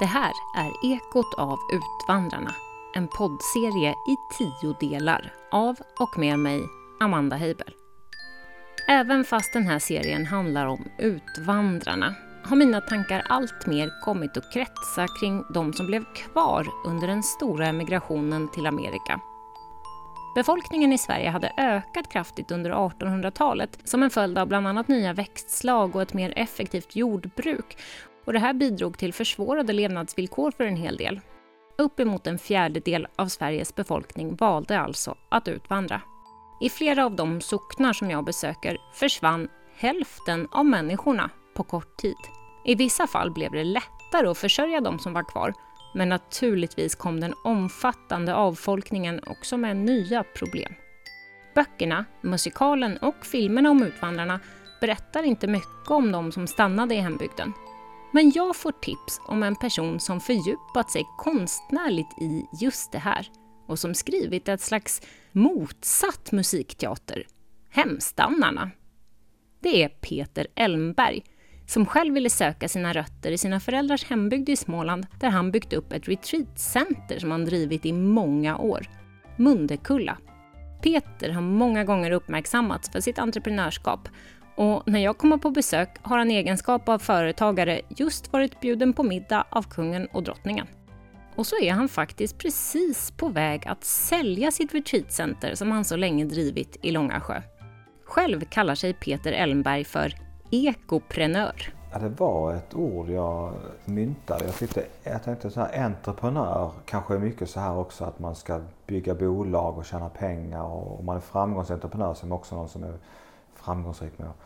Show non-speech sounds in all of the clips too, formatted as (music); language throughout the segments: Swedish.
Det här är Ekot av Utvandrarna, en poddserie i tio delar av och med mig, Amanda Heibel. Även fast den här serien handlar om Utvandrarna har mina tankar alltmer kommit att kretsa kring de som blev kvar under den stora emigrationen till Amerika. Befolkningen i Sverige hade ökat kraftigt under 1800-talet som en följd av bland annat nya växtslag och ett mer effektivt jordbruk och det här bidrog till försvårade levnadsvillkor för en hel del. Uppemot en fjärdedel av Sveriges befolkning valde alltså att utvandra. I flera av de socknar som jag besöker försvann hälften av människorna på kort tid. I vissa fall blev det lättare att försörja de som var kvar, men naturligtvis kom den omfattande avfolkningen också med nya problem. Böckerna, musikalen och filmerna om utvandrarna berättar inte mycket om de som stannade i hembygden. Men jag får tips om en person som fördjupat sig konstnärligt i just det här och som skrivit ett slags motsatt musikteater, Hemstannarna. Det är Peter Elmberg som själv ville söka sina rötter i sina föräldrars hembygd i Småland där han byggt upp ett retreatcenter som han drivit i många år, Mundekulla. Peter har många gånger uppmärksammats för sitt entreprenörskap och när jag kommer på besök har han i egenskap av företagare just varit bjuden på middag av kungen och drottningen. Och så är han faktiskt precis på väg att sälja sitt retreatcenter som han så länge drivit i Långasjö. Själv kallar sig Peter Elmberg för ekoprenör. Ja, det var ett ord jag myntade. Jag, tyckte, jag tänkte så här, entreprenör kanske är mycket så här också att man ska bygga bolag och tjäna pengar och om man är framgångsentreprenör så är man också någon som är framgångsrik med att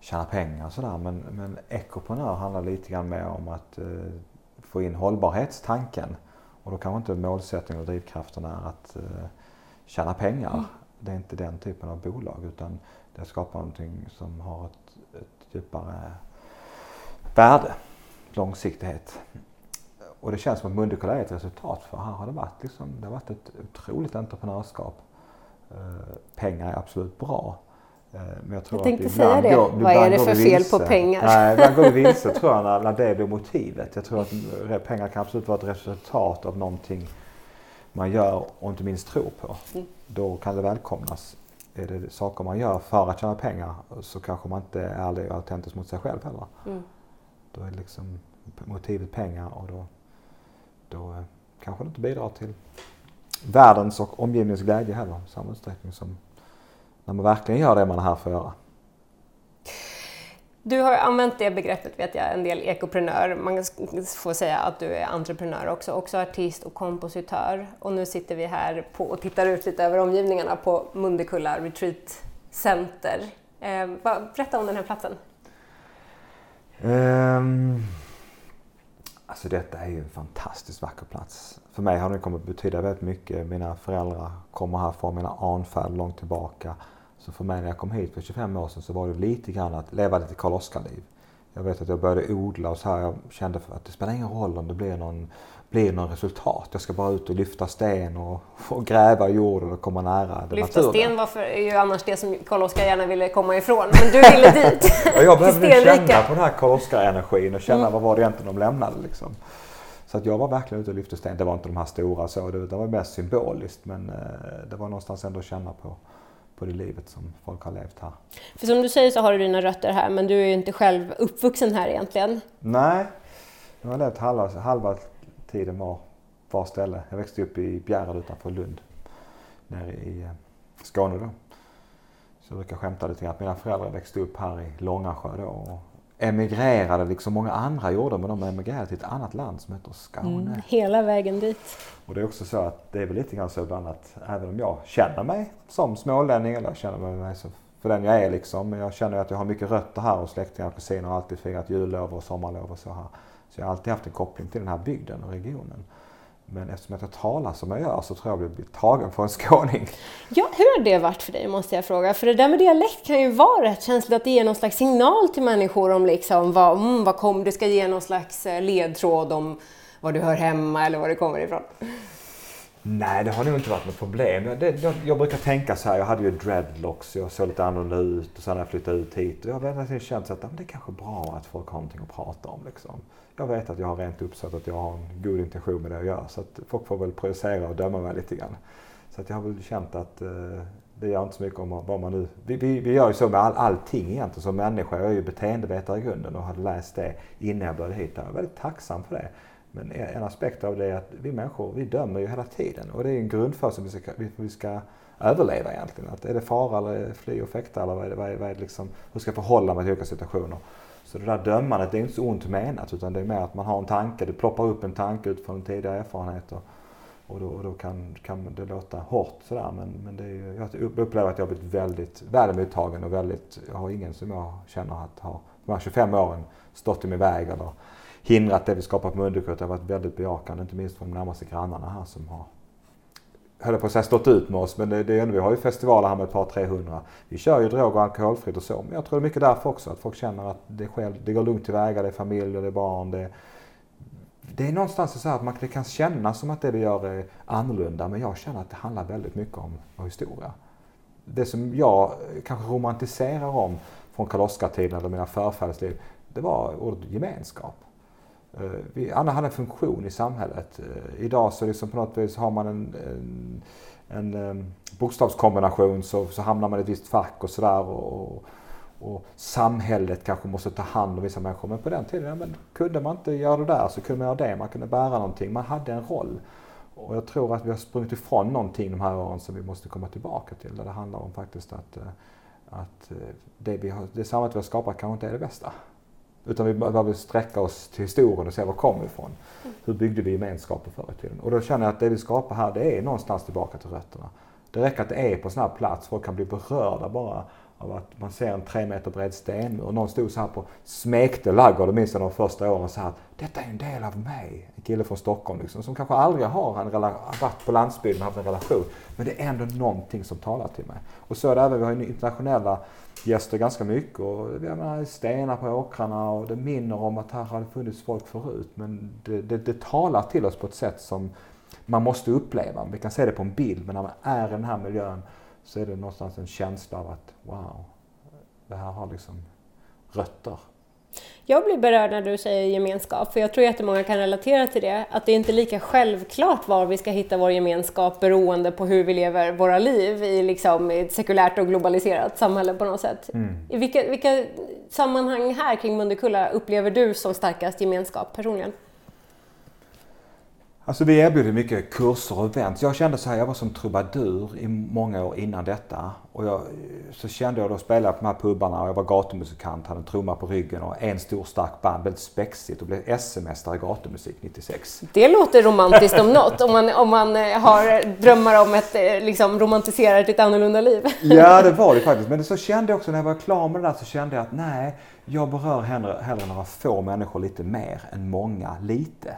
tjäna pengar och sådär. Men, men ekoprenör handlar lite grann mer om att eh, få in hållbarhetstanken. Och då kanske inte målsättningen och drivkraften är att eh, tjäna pengar. Mm. Det är inte den typen av bolag utan det skapar någonting som har ett, ett djupare värde, långsiktighet. Och det känns som att Mundekulla är ett resultat för här har det varit, liksom, det har varit ett otroligt entreprenörskap. Eh, pengar är absolut bra men jag, tror jag tänkte att säga det. Går, Vad är det för fel på pengar? Nej, ibland går vi (laughs) vilse tror jag när, när det blir motivet. Jag tror att pengar kan absolut vara ett resultat av någonting man gör och inte minst tror på. Mm. Då kan det välkomnas. Är det saker man gör för att tjäna pengar så kanske man inte är ärlig och autentisk mot sig själv heller. Mm. Då är liksom motivet pengar och då, då eh, kanske det inte bidrar till världens och omgivningens glädje heller i samma utsträckning som när man verkligen gör det man är här för att göra. Du har använt det begreppet, vet jag, en del ekoprenör. Man får säga att du är entreprenör också, också artist och kompositör. Och nu sitter vi här på, och tittar ut lite över omgivningarna på Mundekulla Retreat Center. Eh, berätta om den här platsen. Um, alltså detta är ju en fantastiskt vacker plats. För mig har den kommit att betyda väldigt mycket. Mina föräldrar kommer här från mina anfärd långt tillbaka. Så för mig när jag kom hit för 25 år sedan så var det lite grann att leva lite Karl Oskar-liv. Jag vet att jag började odla och så här. Jag kände att det spelar ingen roll om det blir någon, blir någon resultat. Jag ska bara ut och lyfta sten och, (laughs) och gräva i jorden och komma nära det Lyfta naturliga. sten var för, är ju annars det som Karl Oskar gärna ville komma ifrån. Men du ville (laughs) dit. ja, jag behövde känna på den här Karl Oskar-energin och känna mm. vad var det egentligen de lämnade. Liksom. Så att jag var verkligen ute och lyfte sten. Det var inte de här stora så, det, det var mest symboliskt men eh, det var någonstans ändå att känna på på det livet som folk har levt här. För som du säger så har du dina rötter här men du är ju inte själv uppvuxen här egentligen. Nej, jag har levt halva, halva tiden var, var ställe. Jag växte upp i Bjärred utanför Lund, nere i eh, Skåne då. Så jag brukar skämta lite grann att mina föräldrar växte upp här i Långasjö då och emigrerade liksom många andra gjorde men de emigrerade till ett annat land som heter Skåne. Mm, hela vägen dit. Och det är också så att det är väl lite grann så ibland att även om jag känner mig som smålänning eller känner mig så för den jag är liksom. Men jag känner att jag har mycket rötter här och släktingar och kusiner har alltid firat jullov och sommarlov och så här. Så jag har alltid haft en koppling till den här bygden och regionen. Men eftersom jag talar som jag gör så tror jag att jag blir tagen för en skåning. Ja, hur har det varit för dig måste jag fråga? För det där med dialekt kan ju vara rätt känsligt att det ger någon slags signal till människor om liksom vad, mm, vad kom, det ska ge någon slags eh, ledtråd om var du hör hemma eller var du kommer ifrån. Nej, det har nog inte varit något problem. Det, jag, jag, brukar tänka så här, jag hade ju dreadlocks, jag såg lite annorlunda ut och sen när jag flyttade ut hit. Och jag har känt att det är kanske bra att folk har någonting att prata om. Liksom. Jag vet att jag har rent uppsatt, att jag har en god intention med det jag gör. Så att folk får väl projicera och döma mig lite grann. Så att jag har väl känt att eh, det gör inte så mycket om vad man nu... Vi, vi, vi gör ju så med all, allting egentligen som människa. Jag är ju beteendevetare i grunden och hade läst det innan jag började hit. Jag är väldigt tacksam för det. Men en aspekt av det är att vi människor, vi dömer ju hela tiden. Och det är en grundförutsättning vi ska, vi ska överleva egentligen. Att är det fara eller fly och fäkta eller vad är det, vad är, vad är det liksom, hur ska jag förhålla mig till olika situationer? Så det där dömandet det är inte så ont menat utan det är mer att man har en tanke, det ploppar upp en tanke utifrån tidigare erfarenheter. Och då, och då kan, kan det låta hårt sådär men, men det är ju, jag upplever att jag har blivit väldigt väl mottagen och väldigt, jag har ingen som jag känner att har de här 25 åren stått i min väg eller hindrat det vi skapat på Mundukot. Det har varit väldigt bejakande, inte minst från de närmaste grannarna här som har höll på att säga stått ut med oss, men det, det är ändå, vi har ju festivaler här med ett par 300. Vi kör ju drog och alkoholfritt och så, men jag tror det är mycket därför också, att folk känner att det, själv, det går lugnt tillväga, det är familj och det är barn. Det, det är någonstans så att man, det kan kännas som att det vi gör är annorlunda, men jag känner att det handlar väldigt mycket om, vår historia. Det som jag kanske romantiserar om från Karl-Oskar-tiden eller mina förfäders liv, det var ordet gemenskap. Eh, vi, alla hade en funktion i samhället. Eh, idag så liksom på något vis har man en, en, en, ehm, bokstavskombination så, så hamnar man i ett visst fack och sådär. Och, och, samhället kanske måste ta hand om vissa människor. Men på den tiden ja, men kunde man inte göra det där så kunde man göra det. Man kunde bära någonting. Man hade en roll. Och jag tror att vi har sprungit ifrån någonting de här åren som vi måste komma tillbaka till. Där det handlar om faktiskt att, eh, att det, vi har, det samhället vi har skapat kanske inte är det bästa. Utan vi behöver sträcka oss till historien och se var kom vi ifrån. Hur byggde vi gemenskaper förr i tiden? Och då känner jag att det vi skapar här, det är någonstans tillbaka till rötterna. Det räcker att det är på en sån här plats, folk kan bli berörda bara av att man ser en tre meter bred stenmur. Någon stod så här på smekte laggård, minns jag de första åren, så här detta är en del av mig. En kille från Stockholm liksom, som kanske aldrig har en varit på landsbygden och haft en relation. Men det är ändå någonting som talar till mig. Och så är det även, vi har ju internationella gäster ganska mycket och jag menar, stenar på åkrarna och det minner om att här har det funnits folk förut. Men det, det, det talar till oss på ett sätt som man måste uppleva. Vi kan se det på en bild men när man är i den här miljön så är det någonstans en känsla av att wow, det här har liksom rötter. Jag blir berörd när du säger gemenskap, för jag tror jättemånga kan relatera till det. Att det är inte lika självklart var vi ska hitta vår gemenskap beroende på hur vi lever våra liv i, liksom, ett sekulärt och globaliserat samhälle på något sätt. Mm. I vilka, vilka sammanhang här kring Mundekulla upplever du som starkast gemenskap personligen? Alltså vi erbjuder mycket kurser och event. Jag kände så här, jag var som trubadur i många år innan detta. Och jag, så kände jag då spela på de här pubbarna och jag var gatumusikant, hade en trumma på ryggen och en stor stark band, väldigt spexigt och blev SM-mästare i gatumusik 96. Det låter romantiskt om något, om man, om man eh, har drömmar om ett eh, liksom, romantiserat, ett annorlunda liv. (laughs) Ja, det var det faktiskt. Men så kände jag också när jag var klar med det där så kände jag att nej, jag berör hellre, hellre några få människor lite mer än många lite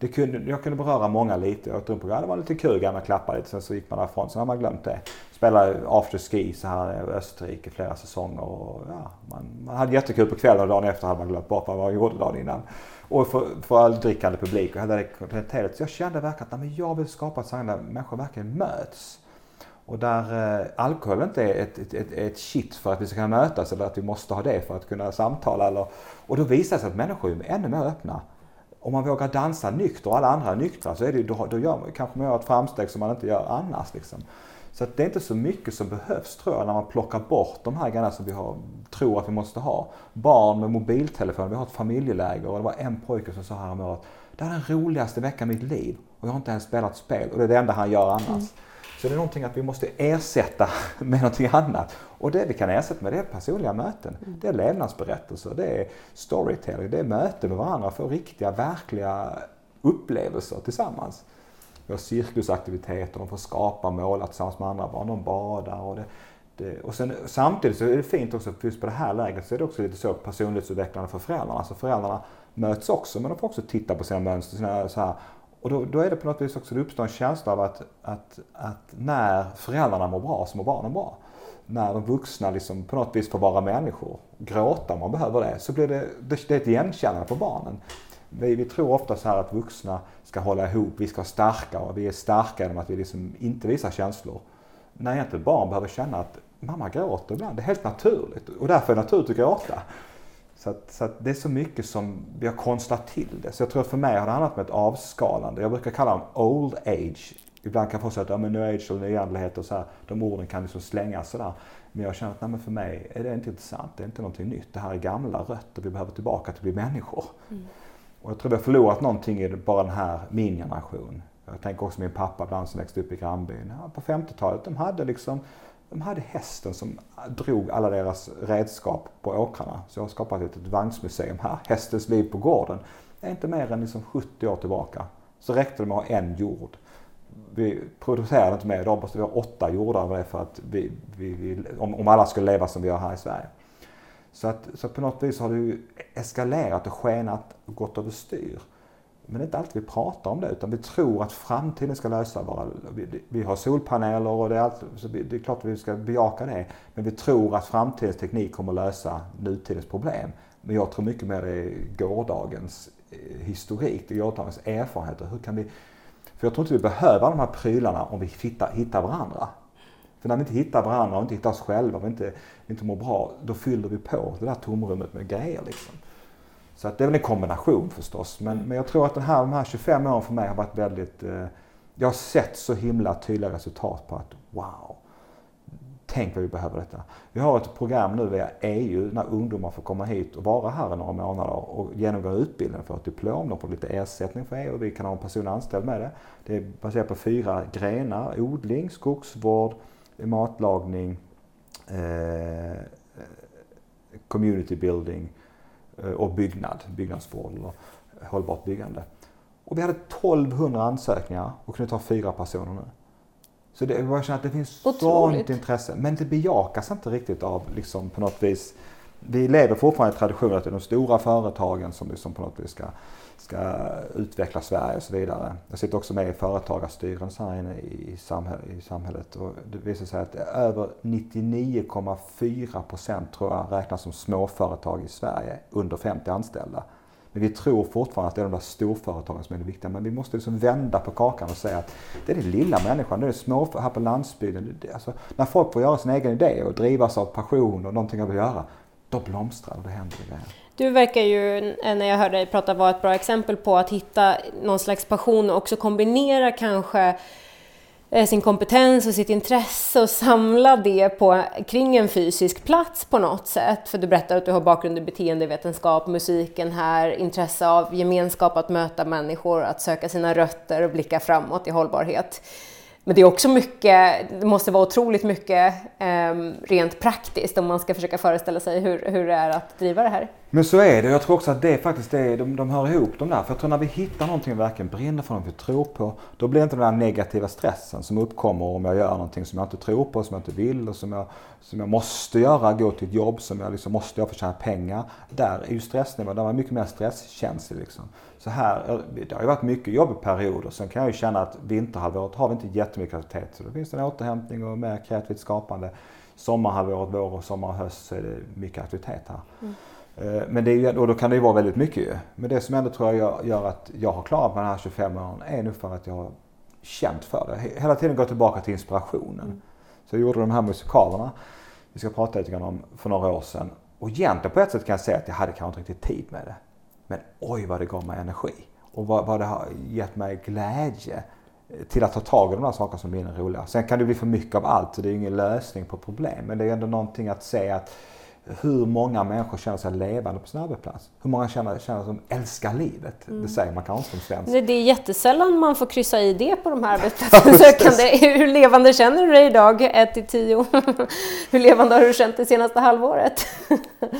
det kunde, jag kunde beröra många lite. Jag åkte runt på det var lite kul, gamla klappar lite. Sen så gick man därifrån. Sen har man glömt det. Spelade after ski så här i Österrike flera säsonger. Och, ja, man, man hade jättekul på kvällen och dagen efter hade man glömt bort vad man gjorde dagen innan. Och för, för all drickande publik och hela det klientelet. Så jag kände verkligen att nej, jag vill skapa ett samhälle där människor verkligen möts. Och där eh, alkohol inte är ett, ett, ett, ett shit för att vi ska kunna mötas eller att vi måste ha det för att kunna samtala. Eller, och då visar det sig att människor är ännu mer öppna om man vågar dansa nykter och alla andra är nyktra så är det, då, då gör man, kanske man gör ett framsteg som man inte gör annars. Liksom. Så det är inte så mycket som behövs tror jag när man plockar bort de här grejerna som vi har, tror att vi måste ha. Barn med mobiltelefon, vi har ett familjeläger och det var en pojke som sa häromåret det här är den roligaste veckan i mitt liv och jag har inte ens spelat spel och det är det enda han gör annars. Mm. Så det är någonting att vi måste ersätta (laughs) med någonting annat. Och det vi kan ersätta med det är personliga möten. Mm. Det är levnadsberättelser, det är storytelling, det är möten med varandra för riktiga, verkliga upplevelser tillsammans. Vi har cirkusaktiviteter, de får skapa måla tillsammans med andra barn, de badar och det, det, och sen, samtidigt så är det fint också, just på det här läget så är det också lite så personlighetsutvecklande för föräldrarna. Så föräldrarna möts också men de får också titta på sina mönster, sina, så här, och då, då, är det på något vis också, det uppstår en känsla av att, att, att när föräldrarna mår bra så mår barnen bra. När de vuxna liksom på något vis får vara människor, gråta om man behöver det, så blir det, det, det är ett igenkännande på barnen. Vi, vi tror ofta så här att vuxna ska hålla ihop, vi ska vara starka och vi är starka genom att vi liksom inte visar känslor. När egentligen barn behöver känna att mamma gråter ibland, det är helt naturligt och därför är det naturligt att gråta. Så, att, så att det är så mycket som vi har konstlat till det. Så jag tror att för mig har det handlat om ett avskalande. Jag brukar kalla dem old age. Ibland kan folk säga att ja, men new age eller nyandlighet och så här, de orden kan liksom slängas sådär. Men jag känner att nej, för mig är det inte intressant, det är inte någonting nytt. Det här är gamla rötter, vi behöver tillbaka till att bli människor. Mm. Och jag tror vi har förlorat någonting i bara den här min generation. Jag tänker också min pappa ibland som växte upp i grannbyn. Ja, på 50-talet, de hade liksom de hade hästen som drog alla deras redskap på åkrarna. Så jag har skapat ett vagnsmuseum här, Hästens liv på gården. Det är inte mer än liksom 70 år tillbaka. Så räckte det med att ha en jord. Vi producerade inte mer, idag måste vi ha åtta jordar med det för att vi, vi, om, om alla skulle leva som vi gör här i Sverige. Så, att, så på något vis har det ju eskalerat och skenat och gått överstyr. Men det är inte alltid vi pratar om det utan vi tror att framtiden ska lösa våra... Vi, vi har solpaneler och det är, allt, så det är klart att vi ska bejaka det. Men vi tror att framtidens teknik kommer lösa nutidens problem. Men jag tror mycket mer det är gårdagens eh, historik, det är gårdagens erfarenheter. Hur kan vi... För jag tror inte vi behöver de här prylarna om vi hittar, hittar varandra. För när vi inte hittar varandra och inte hittar oss själva och inte, inte mår bra, då fyller vi på det där tomrummet med grejer. Liksom. Så att det är väl en kombination förstås. Men, men jag tror att den här, de här 25 åren för mig har varit väldigt... Eh, jag har sett så himla tydliga resultat på att wow, tänk vad vi behöver detta. Vi har ett program nu via EU när ungdomar får komma hit och vara här i några månader och genomgå utbildning för ett diplom. De får lite ersättning för EU och vi kan ha en person anställd med det. Det är baserat på fyra grenar. Odling, skogsvård, matlagning, eh, community building eh, och byggnad, byggnadsvård eller hållbart byggande. Och vi hade 1200 ansökningar och kunde ta fyra personer nu. Så det, jag känner att det finns Otroligt. sånt intresse. Men det bejakas inte riktigt av liksom på något vis. Vi lever fortfarande i traditionen att det är de stora företagen som liksom på något vis ska ska utveckla Sverige och så vidare. Jag sitter också med i företagarstyrelsen här inne i, samhället och det visar sig att över 99,4 procent tror jag räknas som småföretag i Sverige under 50 anställda. Men vi tror fortfarande att det är de där storföretagen som är det viktiga. Men vi måste liksom vända på kakan och säga att det är den lilla människan, det är små här på landsbygden. Alltså, när folk får göra sin egen idé och drivas av passion och någonting att göra, då blomstrar det och det händer grejer. Du verkar ju, eh, när jag hörde dig prata, vara ett bra exempel på att hitta någon slags passion och också kombinera kanske eh, Eh, sin kompetens och sitt intresse och samla det på, kring en fysisk plats på något sätt. För du berättar att du har bakgrund i beteendevetenskap, musiken här, intresse av gemenskap, att möta människor, att söka sina rötter och blicka framåt i hållbarhet. Men det är också mycket, det måste vara otroligt mycket eh, rent praktiskt om man ska försöka föreställa sig hur, hur det är att driva det här. Men så är det. Jag tror också att det faktiskt är, de, de hör ihop de där. För jag tror när vi hittar någonting vi verkligen brinner för, någonting vi tror på, då blir det inte den där negativa stressen som uppkommer om jag gör någonting som jag inte tror på, som jag inte vill och som jag, som jag måste göra, gå till ett jobb som jag liksom måste göra för att tjäna pengar. Där är ju stressnivån, där är mycket mer stresskänslig liksom. Så här, det har ju varit mycket jobb i perioder. Sen kan jag ju känna att vinterhalvåret har vi inte jättemycket aktivitet. Så då finns det en återhämtning och mer kreativt skapande. Sommarhalvåret, vår och sommar och höst så är det mycket aktivitet här. Mm. Eh, men det är, och då kan det ju vara väldigt mycket ju. Men det som ändå tror jag gör att jag har klarat mig de här 25 åren är nog för att jag har känt för det. Hela tiden gått tillbaka till inspirationen. Mm. Så jag gjorde de här musikalerna, vi ska prata lite grann om, för några år sedan. Och egentligen på ett sätt kan jag säga att jag hade kanske inte riktigt tid med det. Men oj vad det gav mig energi. Och vad, vad det har gett mig glädje till att ta tag i de där sakerna som blir roliga. Sen kan det bli för mycket av allt och det är ju ingen lösning på problem. Men det är ändå någonting att se att hur många människor känner sig levande på sin arbetsplats. Hur många känner, känner som älskar livet. Mm. Det säger man kanske som svensk. Det är jättesällan man får kryssa i det på de här (laughs) arbetsplatserna. (laughs) hur levande känner du dig idag? 1 till 10. (laughs) hur levande har du känt det senaste halvåret?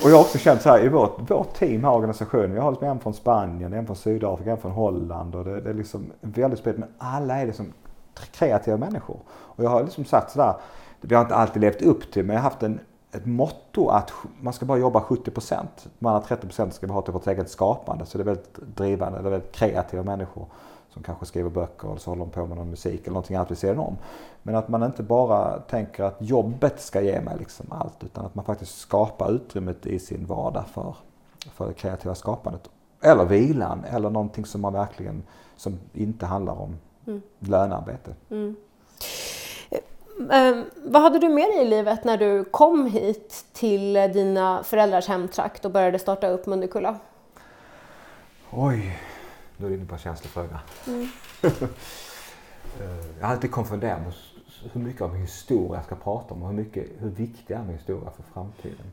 och jag har också känt så här i vårt, vårt team här organisationen. Vi har liksom en från Spanien, en från Sydafrika, en från Holland och det, det är liksom väldigt spritt. Men alla är liksom kreativa människor. Och jag har liksom sagt sådär, vi har inte alltid levt upp till men jag har haft en ett motto att man ska bara jobba 70 procent. De andra 30 procent ska vi ha till vårt eget skapande. Så det är väldigt drivande, det är väldigt kreativa människor som kanske skriver böcker eller så håller de på med någon musik eller någonting annat vid sidan om. Men att man inte bara tänker att jobbet ska ge mig liksom allt utan att man faktiskt skapar utrymmet i sin vardag för, för det kreativa skapandet. Eller vilan eller någonting som man verkligen, som inte handlar om mm. lönearbete. Mm. Eh, vad hade du med dig i livet när du kom hit till dina föräldrars hemtrakt och började starta upp Mundekulla? Oj, nu är du inne på en känslig fråga. Mm. (laughs) Eh, jag har alltid konfunderat med hur mycket av min historia jag ska prata om och hur, mycket, hur viktig är min historia för framtiden.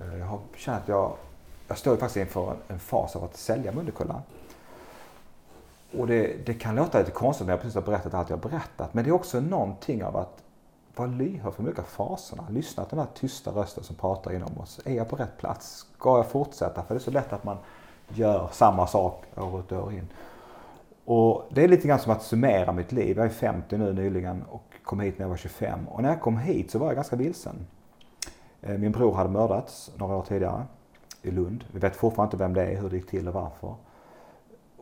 Eh, jag har känt att jag, jag står faktiskt inför en, en fas av att sälja Mundekulla. Och det, det, kan låta lite konstigt när jag precis har berättat allt jag har berättat. Men det är också någonting av att vara lyhörd för de olika faserna. Lyssna till den här tysta rösten som pratar inom oss. Är jag på rätt plats? Ska jag fortsätta? För det är så lätt att man gör samma sak år ut och år in. Och det är lite grann som att summera mitt liv. Jag är 50 nu nyligen och kom hit när jag var 25. Och när jag kom hit så var jag ganska vilsen. Eh, min bror hade mördats några år tidigare i Lund. Vi vet fortfarande inte vem det är, hur det gick till och varför.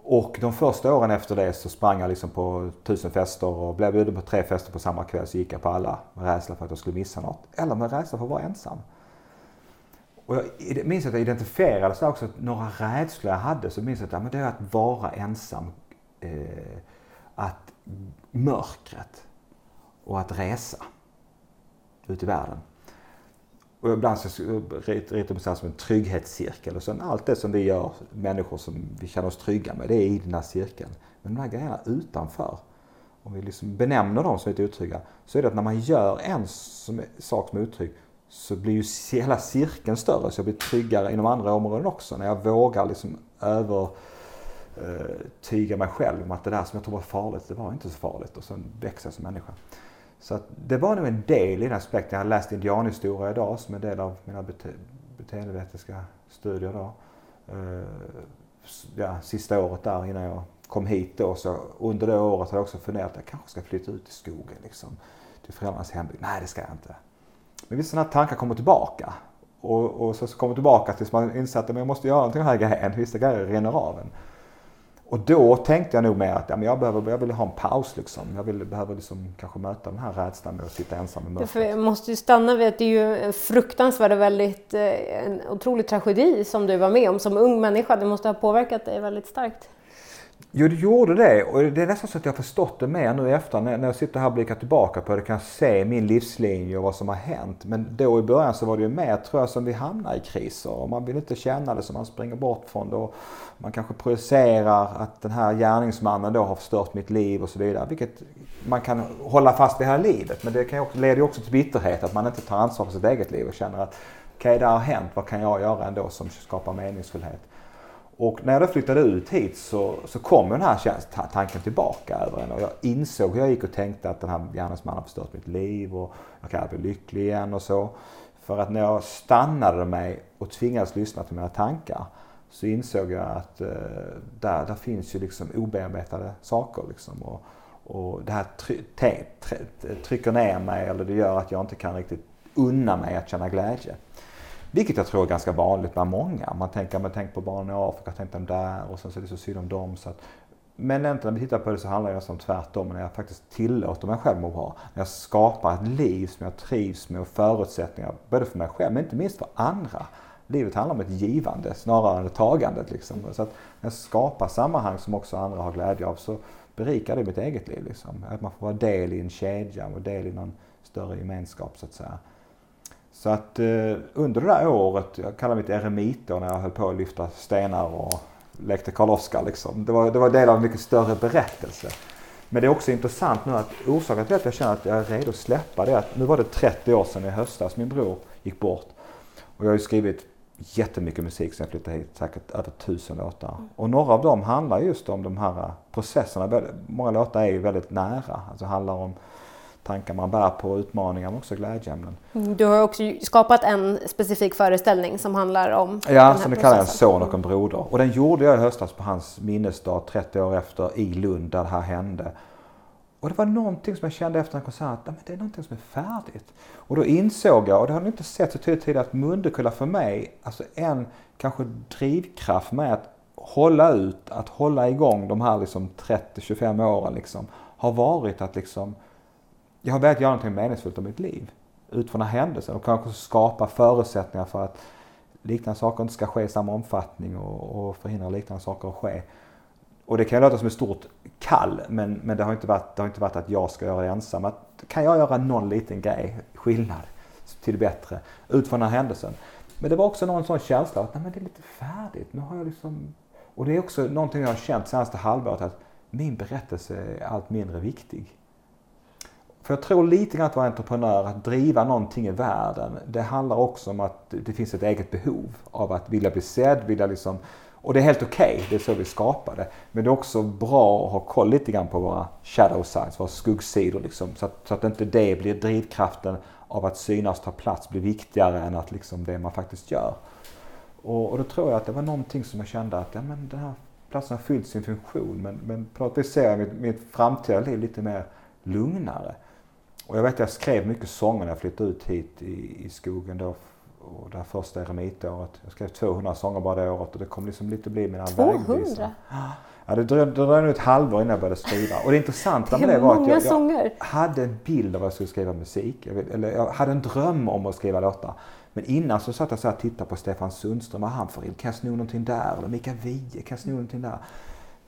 Och de första åren efter det så sprang jag liksom på tusen fester och blev bjuden på tre fester på samma kväll så gick jag på alla med rädsla för att jag skulle missa något. Eller med rädsla för att vara ensam. Och jag minns att jag identifierade så också några rädslor jag hade. Så minns jag att ja, men det är att vara ensam. Eh, att mörkret och att resa ut i världen. Och ibland så ritar man som en trygghetscirkel. Och sen allt det som vi gör, människor som vi känner oss trygga med, det är i den här cirkeln. Men de här grejerna utanför, om vi liksom benämner dem som lite otrygga, så är det att när man gör en som, sak som är otrygg så blir ju hela cirkeln större så jag blir tryggare inom andra områden också. När jag vågar liksom övertyga eh, mig själv om att det där som jag tror var farligt, det var inte så farligt och sen växer jag som människa. Så det var nog en del i den aspekten. Jag har läst indianhistoria idag som en del av mina bete beteendevetenskapliga studier. Då. Uh, ja, sista året där innan jag kom hit då. Så under det året har jag också funderat att jag kanske ska flytta ut i skogen. Liksom, till föräldrarnas hembygd. Nej, det ska jag inte. Men vissa sådana tankar kommer tillbaka. Och, och så kommer tillbaka tills man inser att jag måste göra någonting här grejen. Vissa grejer rinner av en. Och då tänkte jag nog mer att ja, men jag, behöver, jag vill ha en paus. Liksom. Jag vill, behöver liksom kanske möta den här rädslan med att sitta ensam i mörkret. Jag måste ju stanna vid att det är ju en fruktansvärd och väldigt, eh, en otrolig tragedi som du var med om som ung människa. Det måste ha påverkat dig väldigt starkt. Jo, det gjorde det. Och det är nästan så att jag har förstått det mer nu i efterhand. När jag sitter här och blickar tillbaka på det kan jag se min livslinje och vad som har hänt. Men då i början så var det ju mer, tror jag, som vi hamnar i kriser. Och man vill inte känna det så man springer bort från det. Och man kanske projicerar att den här gärningsmannen då har förstört mitt liv och så vidare. Vilket man kan hålla fast vid hela livet. Men det kan ju också, leder ju också till bitterhet, att man inte tar ansvar för sitt eget liv och känner att okej, okay, det har hänt, vad kan jag göra ändå som skapar meningsfullhet? Och när jag då flyttade ut hit så, så kom den här tanken tillbaka över en och jag insåg hur jag gick och tänkte att den här gärningsmannen har förstört mitt liv och jag kan bli lycklig igen och så. För att när jag stannade mig och tvingades lyssna till mina tankar så insåg jag att eh, där, där finns ju liksom obearbetade saker. Liksom. Och, och det här try, te, try, trycker ner mig eller det gör att jag inte kan riktigt unna mig att känna glädje. Vilket jag tror är ganska vanligt bland många. Man tänker, man tänker på barnen i Afrika, tänk dem där och sen så är det så synd om dem. Så att, men när vi tittar på det så handlar det nästan tvärtom. När jag faktiskt tillåter mig själv må bra. När jag skapar ett liv som jag trivs med och förutsättningar både för mig själv men inte minst för andra. Livet handlar om ett givande snarare än ett tagande. Liksom. Så att när jag skapar sammanhang som också andra har glädje av så berikar det mitt eget liv. Liksom. Att man får vara del i en kedja och del i någon större gemenskap så att säga. Så att eh, under det där året, jag kallar mitt eremitår när jag höll på att lyfta stenar och lekte Karl-Oskar liksom. Det var, det var del av en mycket större berättelse. Men det är också intressant nu att orsaken till att jag känner att jag är redo att släppa det är att nu var det 30 år sedan i höstas min bror gick bort. Och jag har ju skrivit jättemycket musik sen jag flyttade hit, säkert över tusen låtar. Och några av dem handlar just om de här processerna. Många låtar är ju väldigt nära, alltså handlar om tankar man bär på, utmaningar men också glädjeämnen. Mm, du har också skapat en specifik föreställning som handlar om Ja, som det kallar en son och en broder. Och den gjorde jag i höstas på hans minnesdag 30 år efter i Lund där det här hände. Och det var någonting som jag kände efter en konsert att det är någonting som är färdigt. Och då insåg jag, och det har ni inte sett så tydligt tidigare, att Mundekulla för mig, alltså en kanske drivkraft med att hålla ut, att hålla igång de här liksom 30-25 åren liksom, har varit att liksom jag har velat göra någonting meningsfullt av mitt liv utifrån den här händelsen och kanske skapa förutsättningar för att liknande saker inte ska ske i samma omfattning och, och förhindra liknande saker att ske. Och det kan ju låta som ett stort kall men, men det, har inte varit, det har inte varit att jag ska göra det ensam. Att, kan jag göra någon liten grej, skillnad till det bättre utifrån den här händelsen? Men det var också någon sån känsla att nej, men det är lite färdigt. Nu har jag liksom... Och det är också någonting jag har känt senaste halvåret att min berättelse är allt mindre viktig. För jag tror lite grann att vara entreprenör, att driva någonting i världen, det handlar också om att det finns ett eget behov av att vilja bli sedd, vilja liksom och det är helt okej, okay, det är så vi skapar det. Men det är också bra att ha koll lite grann på våra shadow sides, våra skuggsidor liksom, så att, så att inte det blir drivkraften av att synas ta plats blir viktigare än att liksom det man faktiskt gör. Och, och då tror jag att det var någonting som jag kände att ja, men den här platsen har fyllt sin funktion men, men på något vis ser jag mitt, mitt framtida liv lite mer lugnare. Och jag vet att jag skrev mycket sånger när jag flyttade ut hit i, i skogen då och det här första eremitåret. Jag skrev 200 sånger bara det året och det kom liksom lite bli mina 200? vägvisare. Ja, det dröjde, det dröjde nog ett halvår innan jag började skriva. Och det intressanta med det var att jag, jag, hade en bild av vad jag skulle skriva musik. Jag, vet, eller jag hade en dröm om att skriva låtar. Men innan så satt jag så och tittade på Stefan Sundström. Vad han för Kan jag sno någonting där? Eller Mikael Wiehe, kan jag sno någonting där?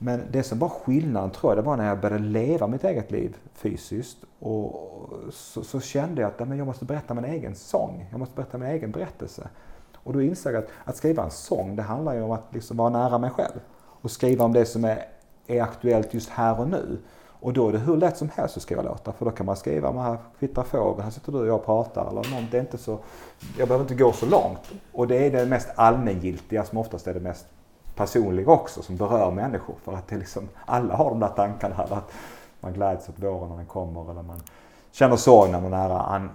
Men det som var skillnaden tror jag, det var när jag började leva mitt eget liv fysiskt. Och så, så kände jag att men jag måste berätta min egen sång. Jag måste berätta min egen berättelse. Och då insåg jag att, att skriva en sång, det handlar ju om att liksom vara nära mig själv. Och skriva om det som är, är aktuellt just här och nu. Och då är det hur lätt som helst att skriva låtar. För då kan man skriva man här kvittrar fågel, här sitter du och jag och pratar. Eller någon, Det är inte så, jag behöver inte gå så långt. Och det är det mest allmängiltiga som oftast är det mest personliga också som berör människor. För att det liksom, alla har de där tankarna här att man gläds åt våren när den kommer eller man känner sorg när någon nära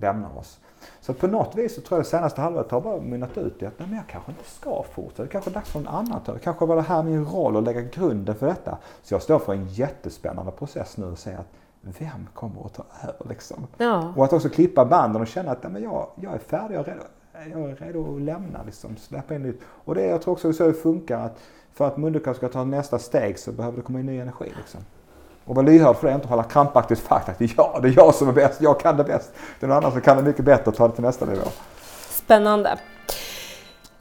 lämnar oss. Så på något vis så tror jag det senaste halvåret har bara mynnat ut i att nej, men jag kanske inte ska fortsätta. Det kanske är dags för någon annan. Det kanske var det här min roll att lägga grunden för detta. Så jag står för en jättespännande process nu och säger att vem kommer att ta över liksom? Ja. Och att också klippa banden och känna att nej, men jag, jag är färdig, jag är redo jag är redo att lämna, liksom, släppa in nytt. Och det, jag tror också så det funkar att för att Mundika ska ta nästa steg så behöver det komma in ny energi. Liksom. Och vara lyhörd för det, inte hålla krampaktigt fast att ja, det är jag som är bäst, jag kan det bäst. Det är någon annan som kan det mycket bättre och ta det till nästa nivå. Spännande.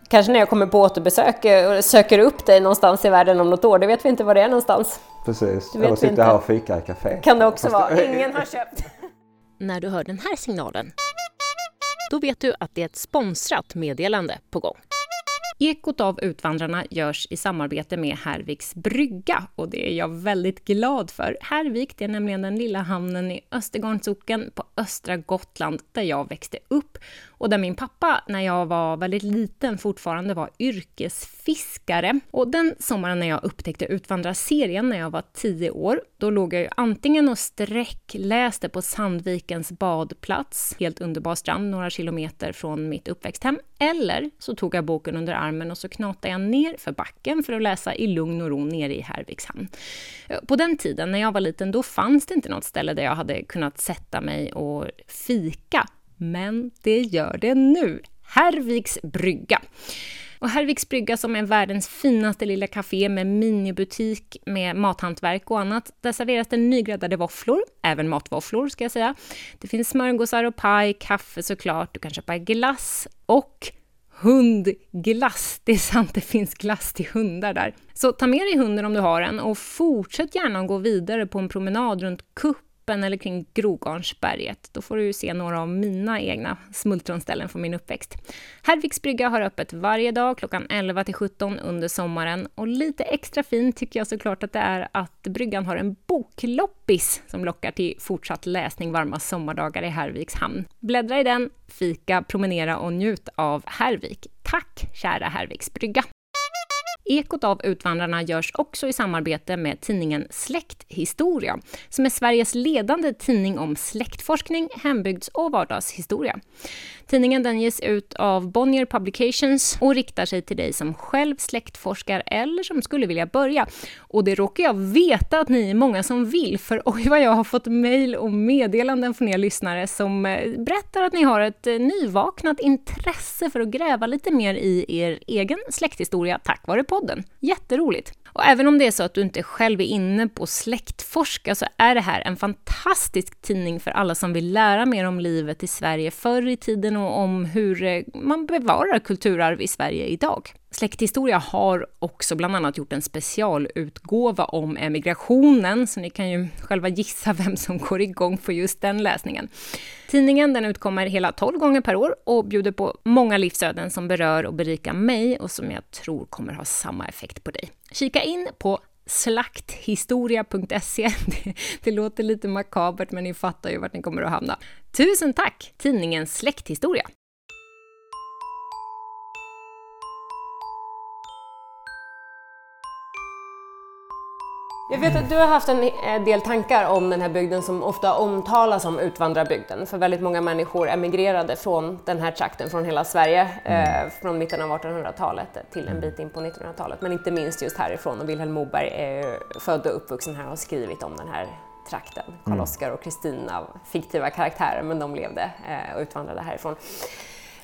Kanske när jag kommer på återbesök och söker upp dig någonstans i världen om något år, det vet vi inte var det är någonstans. Precis, eller sitter här och fikar i café. Kan det också Fast vara, (laughs) ingen har köpt. när du hör den här signalen då vet du att det är ett sponsrat meddelande på gång. Ekot av Utvandrarna görs i samarbete med Härviks brygga och det är jag väldigt glad för. Härvik är nämligen den lilla hamnen i Östergarnsocken på östra Gotland där jag växte upp och där min pappa, när jag var väldigt liten, fortfarande var yrkesfiskare. Och den sommaren när jag upptäckte Utvandrarserien när jag var tio år, då låg jag ju antingen och sträckläste på Sandvikens badplats, helt underbar strand, några kilometer från mitt uppväxthem, eller så tog jag boken under armen och så knatade jag ner för backen för att läsa i lugn och ro nere i Härvikshamn. Eh, på den tiden, när jag var liten, då fanns det inte något ställe där jag hade kunnat sätta mig och fika men det gör det nu. Herviks brygga. Och Herviks brygga som är världens finaste lilla café med minibutik med mathantverk och annat. Där serveras det nygräddade våfflor, även matvåfflor ska jag säga. Det finns smörgåsar och paj, kaffe såklart, du kan köpa glass och hundglass. Det är sant, det finns glass till hundar där. Så ta med dig hunden om du har en och fortsätt gärna att gå vidare på en promenad runt Kupp toppen eller kring Grogarnsberget. Då får du se några av mina egna smultronställen från min uppväxt. Herviks brygga har öppet varje dag klockan 11 till 17 under sommaren och lite extra fint tycker jag såklart att det är att bryggan har en bokloppis som lockar till fortsatt läsning varma sommardagar i Herviks hamn. Bläddra i den, fika, promenera och njut av Hervik. Tack kära Herviks brygga! Ekot av Utvandrarna görs också i samarbete med tidningen Släkthistoria, som är Sveriges ledande tidning om släktforskning, hembygds och vardagshistoria. Tidningen den ges ut av Bonnier Publications och riktar sig till dig som själv släktforskar eller som skulle vilja börja. Och det råkar jag veta att ni är många som vill, för (laughs) oj vad jag har fått mejl och meddelanden från er lyssnare som eh, berättar att ni har ett eh, nyvaknat intresse för att gräva lite mer i er egen släkthistoria tack vare podden. Jätteroligt! Och även om det är så att du inte själv är inne på släktforska så är det här en fantastisk tidning för alla som vill lära mer om livet i Sverige förr i tiden och om hur eh, man bevarar kulturarv i Sverige idag. Släkthistoria har också bland annat gjort en specialutgåva om emigrationen, så ni kan ju själva gissa (laughs) vem som går igång på just den läsningen. Tidningen den utkommer hela 12 gånger per år och bjuder på många livsöden som berör och berikar mig och som jag tror kommer ha samma effekt på dig. Kika in på slakthistoria.se. Det, (laughs) det, låter lite makabert, men ni fattar ju vart ni kommer att hamna. Tusen tack, tidningen Släkthistoria! Jag vet att du har haft en eh, del tankar om den här bygden som ofta omtalas som utvandrarbygden. För väldigt många människor emigrerade från den här trakten, från hela Sverige, mm. eh, från mitten av 1800-talet till en bit in på 1900-talet. Men inte minst just härifrån. Och Vilhelm Moberg är född och uppvuxen här och har skrivit om den här trakten. Karl-Oskar och Kristina, fiktiva karaktärer, men de levde eh, och utvandrade härifrån.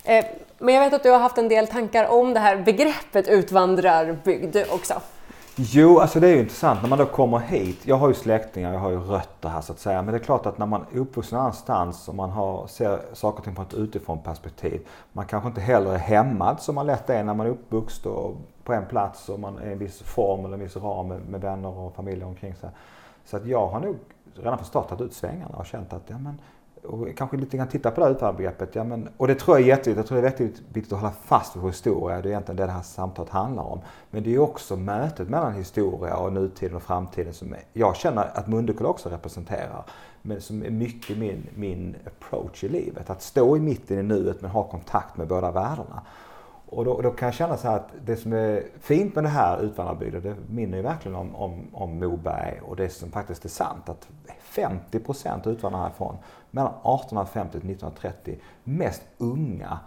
Eh, men jag vet att du har haft en del tankar om det här begreppet utvandrarbygd också. Jo, alltså det är ju intressant när man då kommer hit. Jag har ju släktingar, jag har ju rötter här så att säga. Men det är klart att när man är uppvuxen annanstans och man har, ser saker och ting på ett utifrån perspektiv. Man kanske inte heller är hämmad som man lätt är när man är uppvuxen på en plats och man är i en viss form eller en viss ram med, med vänner och familj omkring sig. Så att jag har nog redan från start tagit ut svängarna och känt att ja, men, och kanske lite grann titta på det här utvandrarbegreppet. Ja, men, och det tror jag är jätteviktigt. Jag tror det är jätteviktigt viktigt att hålla fast vid vår historia. Det är egentligen det det här samtalet handlar om. Men det är också mötet mellan historia och nutiden och framtiden som jag känner att Mundekulla också representerar. Men som är mycket min, min approach i livet. Att stå i mitten i nuet men ha kontakt med båda världarna. Och då, då, kan jag känna så här att det som är fint med det här utvandrarbygden, det minner ju verkligen om, om, om Moberg och det som faktiskt är sant. Att 50 procent utvandrar härifrån mellan 1850 till 1930. Mest unga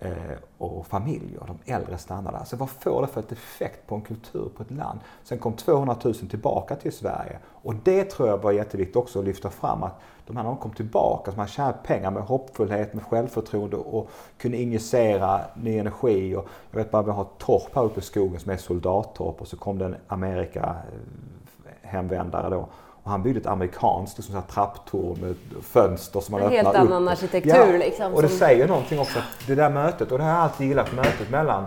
eh, och familjer, de äldre stannade där. Så vad får det för ett effekt på en kultur, på ett land? Sen kom 200 000 tillbaka till Sverige och det tror jag var jätteviktigt också att lyfta fram att de här när de kom tillbaka, så man tjänade pengar med hoppfullhet, med självförtroende och kunde injicera ny energi. Och jag vet bara, vi har ett torp här uppe i skogen som är soldattorp och så kom det en Amerika eh, hemvändare då och han byggde ett amerikanskt liksom, så trapptorn med fönster som man öppnar upp. En helt annan arkitektur. Ja, liksom, och det som... säger någonting också, det där mötet, och det har jag alltid gillat, mötet mellan,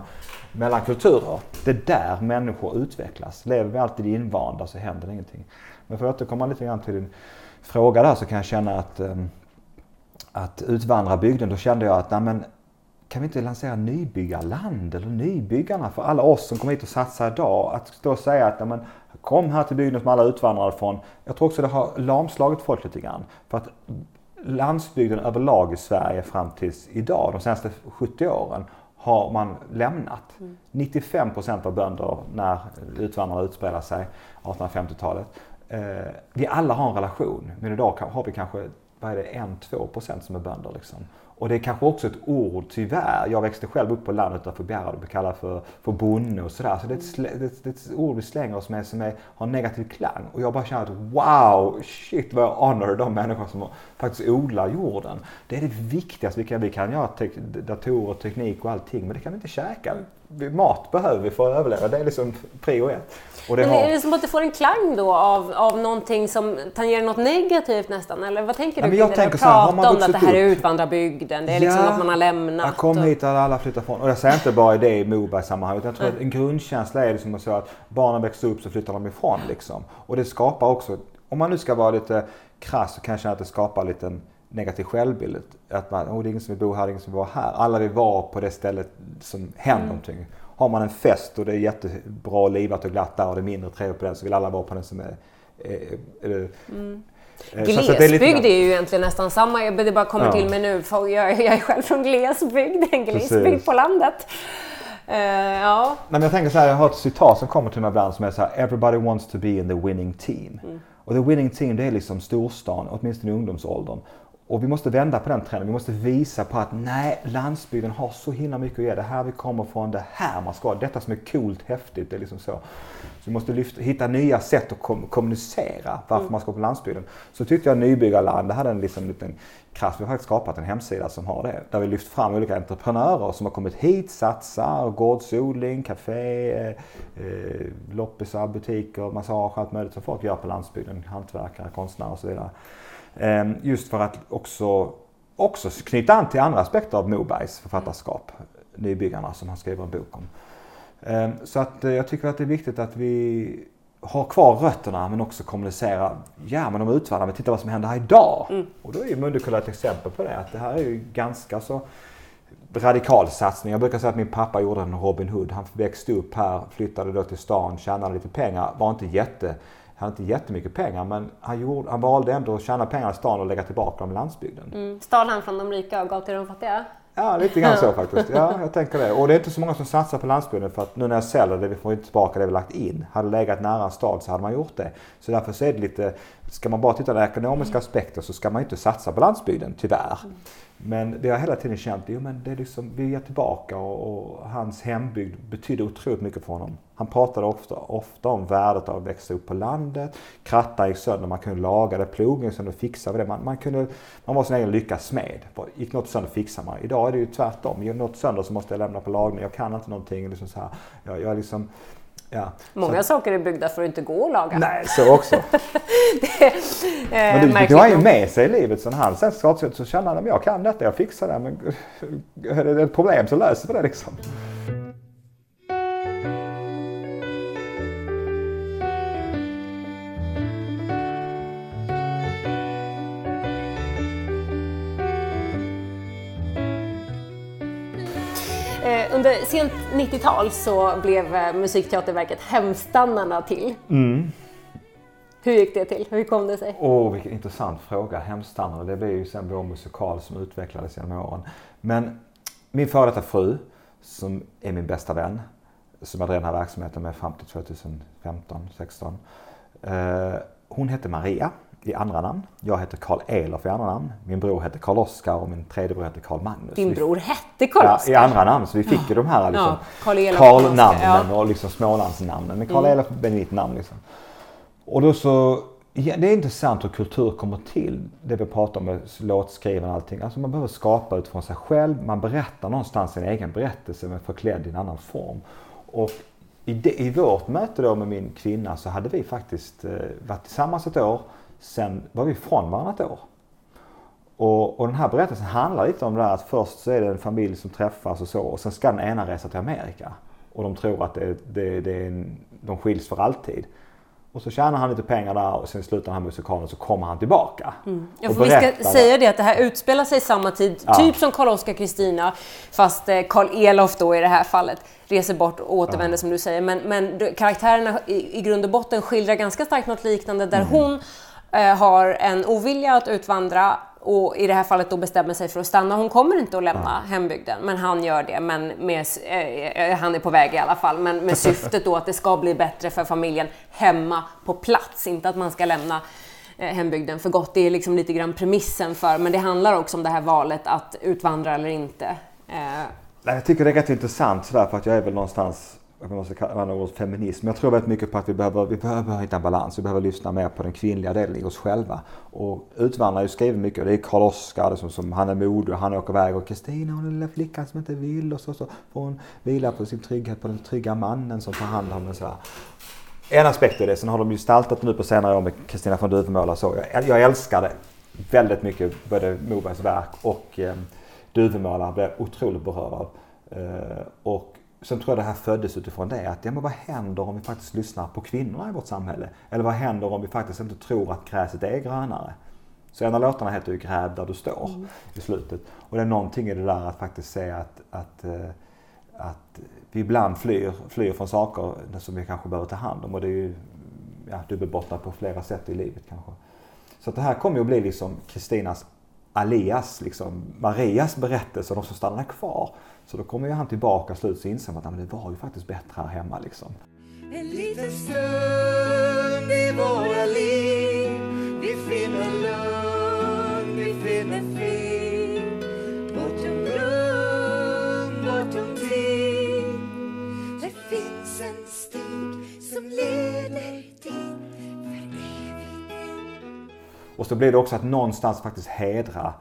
mellan kulturer. Det är där människor utvecklas. Lever vi alltid invanda så händer ingenting. Men för att återkomma lite grann till din fråga där så kan jag känna att, um, att utvandrarbygden, då kände jag att nej, men, kan vi inte lansera nybyggarland eller nybyggarna för alla oss som kommer hit och satsar idag? Att då säga att nej, men, kom här till bygden som alla utvandrare från. Jag tror också det har lamslagit folk lite grann. För att landsbygden överlag i Sverige fram tills idag, de senaste 70 åren, har man lämnat. Mm. 95 procent av bönder när utvandrarna utspelar sig, 1850-talet. Eh, vi alla har en relation, men idag har vi kanske vad är det, 1-2 procent som är bönder. Liksom. Och det är kanske också ett ord, tyvärr. Jag växte själv upp på landet utanför Bjärred och blev kallad för, för bonde och sådär. Så det är, ett, det, det är ett ord vi slänger oss med som är, har negativ klang. Och jag bara känner att wow, shit vad jag honor de människor som faktiskt odlar jorden. Det är det viktigaste vi kan. Vi kan göra te- datorer, teknik och allting, men det kan vi inte käka mat behöver vi för att överleva. Det är liksom prio ett. Och det Men är det som att det får en klang då av, av någonting som tangerar något negativt nästan? Eller vad tänker du ja, kring det? Prata om att det här är utvandrarbygden, det är liksom ja, liksom att man har lämnat. Jag kom och... hit och alla flyttat från. Och jag säger inte bara det i Mobergs sammanhang. Utan jag tror att en grundkänsla är liksom att säga att barnen växer upp så flyttar de ifrån. Liksom. Och det skapar också, om man nu ska vara lite krass så kan jag känna att det skapar lite en negativ självbild. Att man, oh, det är ingen som vill bo här, det är ingen som vill vara här. Alla vill vara på det stället som händer mm. någonting. Har man en fest och det är jättebra livat och glatt där och det är mindre trevligt på den så vill alla vara på den som är... är, är mm. Glesbygd är, lite... är, ju egentligen nästan samma, det bara kommer ja. till mig nu. För jag, jag är själv från glesbygd, en glesbygd Precis. på landet. Uh, ja. Nej, men jag tänker så här, jag har ett citat som kommer till mig ibland som är så här, Everybody wants to be in the winning team. Mm. Och the winning team det är liksom storstan, åtminstone i ungdomsåldern och vi måste vända på den trenden. Vi måste visa på att nej, landsbygden har så himla mycket att ge. Det här vi kommer från, det här man ska, detta som är coolt, häftigt. Det är liksom så. Så vi måste lyfta, hitta nya sätt att kom, kommunicera varför mm. man ska på landsbygden. Så tyckte jag Nybyggarland, det hade en liksom liten kraft. Vi har faktiskt skapat en hemsida som har det. Där vi lyft fram olika entreprenörer som har kommit hit, satsar, gårdsodling, café, eh, eh, loppisar, butiker, massage, allt möjligt som folk gör på landsbygden. Hantverkare, konstnärer och så vidare. Ehm, just för att också, också knyta an till andra aspekter av Mobergs författarskap. Nybyggarna som han skriver en bok om. Ehm, så att eh, jag tycker att det är viktigt att vi har kvar rötterna men också kommunicera, ja men de utvandrarna, men titta vad som händer här idag. Mm. Och då är Mundekulla ett exempel på det, att det här är ju ganska så radikal satsning. Jag brukar säga att min pappa gjorde en Robin Hood. Han växte upp här, flyttade då till stan, tjänade lite pengar, var inte jätte hade inte jättemycket pengar men han, gjorde, han valde ändå att tjäna pengar i stan och lägga tillbaka dem i landsbygden. Mm. Stal han från de rika och gav till de fattiga? Ja, lite grann så faktiskt. Ja, jag tänker det. Och det är inte så många som satsar på landsbygden för att nu när jag säljer det, vi får inte tillbaka det vi lagt in. Hade legat nära en stad så hade man gjort det. Så därför så är det lite, ska man bara titta på ekonomiska aspekter så ska man inte satsa på landsbygden, tyvärr. Men det har hela tiden känt, jo men det är liksom, vi är tillbaka och, och, hans hembygd betydde otroligt mycket för honom. Han pratade ofta, ofta om värdet av att växa upp på landet. Krattar gick sönder, man kunde laga det, plogen gick sönder, fixa det. Man, man, kunde, man var sin egen lyckas smed. Gick något sönder fixar man. Idag är det ju tvärtom. Gick något sönder så måste jag lämna på lagning. Jag kan inte någonting. Liksom så här. Jag, jag liksom, Ja. Många så. saker är byggda för att inte gå att laga. Nej, så också. (laughs) det, eh, men det har ju med sig i livet. Så när han sen så känner han att jag kan detta, jag fixar det. Men (laughs) är det ett problem så löser vi det liksom. Sent 90-tal så blev eh, Musikteaterverket Hemstannarna till. Mm. Hur gick det till? Hur kom det sig? Åh, oh, vilken intressant fråga. Hemstannarna, det blev ju sen vår musikal som utvecklades genom åren. Men min före detta fru, som är min bästa vän, som jag drev den här verksamheten med fram till 2015, 16 eh, hon hette Maria i andra namn. Jag heter Karl Elof i andra namn. Min bror hette Karl Oskar och min tredje bror hette Karl Magnus. Din bror hette Karl Oskar? Ja, i andra namn. Så vi fick ju ja. de här liksom, ja, Karl-namnen ja. och liksom Smålandsnamnen. Men Karl mm. Elof är mitt namn. Liksom. Och då så, ja, det är intressant hur kultur kommer till. Det vi pratar om med låtskriven och allting. Alltså man behöver skapa utifrån sig själv. Man berättar någonstans sin egen berättelse men förklädd i en annan form. Och i, det, i vårt möte då med min kvinna så hade vi faktiskt eh, varit tillsammans ett år Sen var vi ifrån varandra ett år. Och, och den här berättelsen handlar lite om det här att först så är det en familj som träffas och så och sen ska den ena resa till Amerika. Och de tror att det, det, det en, de skiljs för alltid. Och så tjänar han lite pengar där och sen slutar han musikalen och så kommer han tillbaka. Mm. Ja, för vi ska säga det att det här utspelar sig samma tid, ja. typ som Karl-Oskar Kristina, fast eh, Karl Elof då i det här fallet reser bort och återvänder ja. som du säger. Men, men karaktärerna i, i grund och botten skildrar ganska starkt något liknande där mm. hon Eh, har en ovilja att utvandra och i det här fallet då bestämmer sig för att stanna. Hon kommer inte att lämna ja. hembygden, men han gör det. Men med, eh, han är på väg i alla fall, men med syftet då att det ska bli bättre för familjen hemma på plats, inte att man ska lämna eh, hembygden för gott. Det är liksom lite grann premissen för, men det handlar också om det här valet att utvandra eller inte. Eh. Jag tycker det är rätt intressant sådär för att jag är väl någonstans jag ska använda ordet feminism. Jag tror väldigt mycket på att vi behöver, vi behöver hitta en balans. Vi behöver lyssna mer på den kvinnliga delen i oss själva. Och Utvandrare skriver mycket och det är Karl Oskar som, som han är modig och han åker iväg och Kristina och den lilla flickan som inte vill och så, så får hon vila på sin trygghet på den trygga mannen som tar hand om henne. En aspekt är det. Sen har de gestaltat nu på senare år med Kristina från Duvemåla så. Jag, jag älskar det väldigt mycket, både Mobergs verk och eh, Duvemåla blev otroligt berörd av. Eh, och Sen tror jag det här föddes utifrån det att ja, men vad händer om vi faktiskt lyssnar på kvinnorna i vårt samhälle? Eller vad händer om vi faktiskt inte tror att gräset är grönare? Så en av låtarna heter ju Gräv där du står mm. i slutet. Och det är någonting i det där att faktiskt säga att, att, eh, att vi ibland flyr, flyr från saker som vi kanske behöver ta hand om. Och det är ju ja, dubbelbottnat på flera sätt i livet kanske. Så det här kommer ju att bli liksom Kristinas Alias, liksom Marias berättelse, de som stannar kvar. Så då kommer ju han tillbaka slut så inser man att det var ju faktiskt bättre här hemma. Liksom. En liten stund i våra liv Vi finner lugn, vi finner frid Bortom rum, bortom tid Det finns en stig som leder dit för evigt Och så blir det också att någonstans faktiskt hedra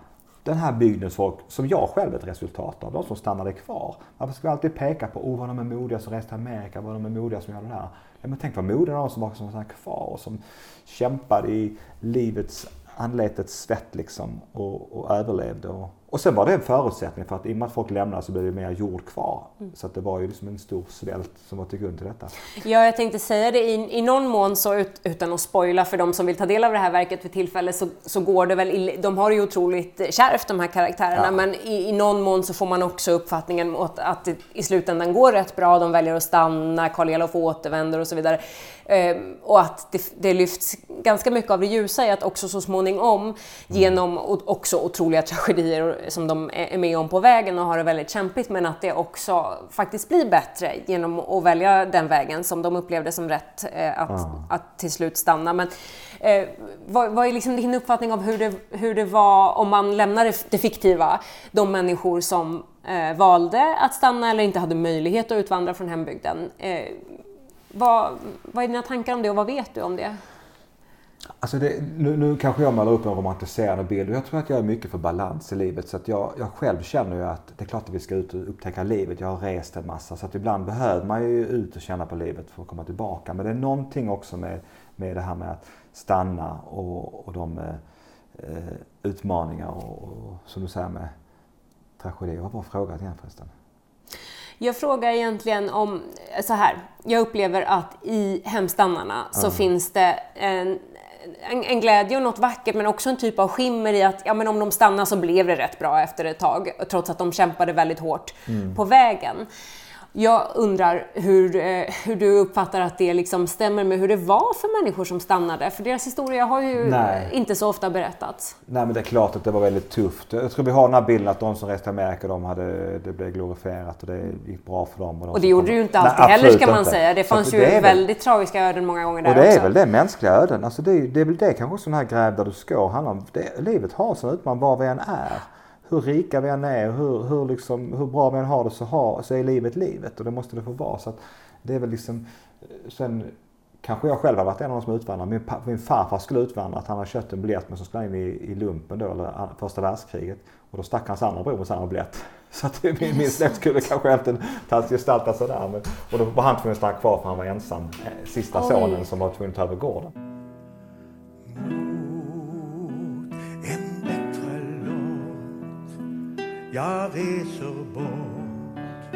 den här bygdens folk, som jag själv är ett resultat av, de som stannade kvar. Varför ska vi alltid peka på, oh vad de är modiga som reste till Amerika, vad de är modiga som gör det där. Ja, men tänk vad modiga de som var som stannade kvar och som kämpade i livets anletets svett liksom och, och överlevde. Och, och sen var det en förutsättning för att i och med att folk lämnade så blev det mer jord kvar. Mm. Så att det var ju liksom en stor svält som var till grund till detta. Ja, jag tänkte säga det i, i någon mån så ut, utan att spoila för de som vill ta del av det här verket för tillfället så, så går det väl, i, de har det ju otroligt kärvt de här karaktärerna ja. men i, i någon mån så får man också uppfattningen att, att det i slutändan går rätt bra, de väljer att stanna, Karl Elof återvänder och så vidare. Ehm, och att det, det, lyfts ganska mycket av det ljusa i att också så småningom mm. genom också otroliga tragedier som de är med om på vägen och har det väldigt kämpigt men att det också faktiskt blir bättre genom att välja den vägen som de upplevde som rätt eh, att, mm. att till slut stanna. Men, eh, vad, vad, är liksom din uppfattning om hur det, hur det var om man lämnar det, det fiktiva, de människor som eh, valde att stanna eller inte hade möjlighet att utvandra från hembygden? Eh, vad, vad är dina tankar om det och vad vet du om det? Alltså det, nu, nu kanske jag målar upp en romantiserande bild och jag tror att jag är mycket för balans i livet. Så att jag, jag själv känner ju att det är klart att vi ska ut och upptäcka livet. Jag har rest en massa så att ibland behöver man ju ut och känna på livet för att komma tillbaka. Men det är någonting också med, med det här med att stanna och, och de eh, utmaningar och, och som du säger med tragedier. Vad var frågan igen förresten? Jag frågar egentligen om, så här, jag upplever att i Hemstannarna så finns det en, en, en, glädje och något vackert men också en typ av skimmer i att ja, men om de stannar så blev det rätt bra efter ett tag trots att de kämpade väldigt hårt mm. på vägen. Jag undrar hur, eh, hur du uppfattar att det liksom stämmer med hur det var för människor som stannade. För deras historia har ju Nej. inte så ofta berättats. Nej men det är klart att det var väldigt tufft. Jag tror vi har den här bilden att de som reste till Amerika, de hade, det blev glorifierat och det gick bra för dem. Och, de och det gjorde det ju inte alltid Nej, heller ska man inte. säga. Det fanns ju det väldigt tragiska öden många gånger där Och det också. är väl det, mänskliga öden. Alltså det, det är väl det kanske också den här Gräv där du ska handlar om. Det, livet har sån utmaning var vi än är hur rika vi än är, hur, hur, liksom, hur bra vi än har det så, har, så är livet livet och det måste det få vara. Så det är väl liksom, sen kanske jag själv har varit en av de som utvandrat. Min, min farfar skulle utvandra, han hade köpt en biljett men så skulle han in i, i lumpen då, eller första världskriget. Och då stack hans andra bror med samma biljett. (laughs) Så att min, min släkt skulle kanske inte tagit gestaltat sådär. Men, och då var han tvungen att stanna kvar för han var ensam, eh, sista Oj. sonen som var tvungen att ta över gården. Jag reser bort.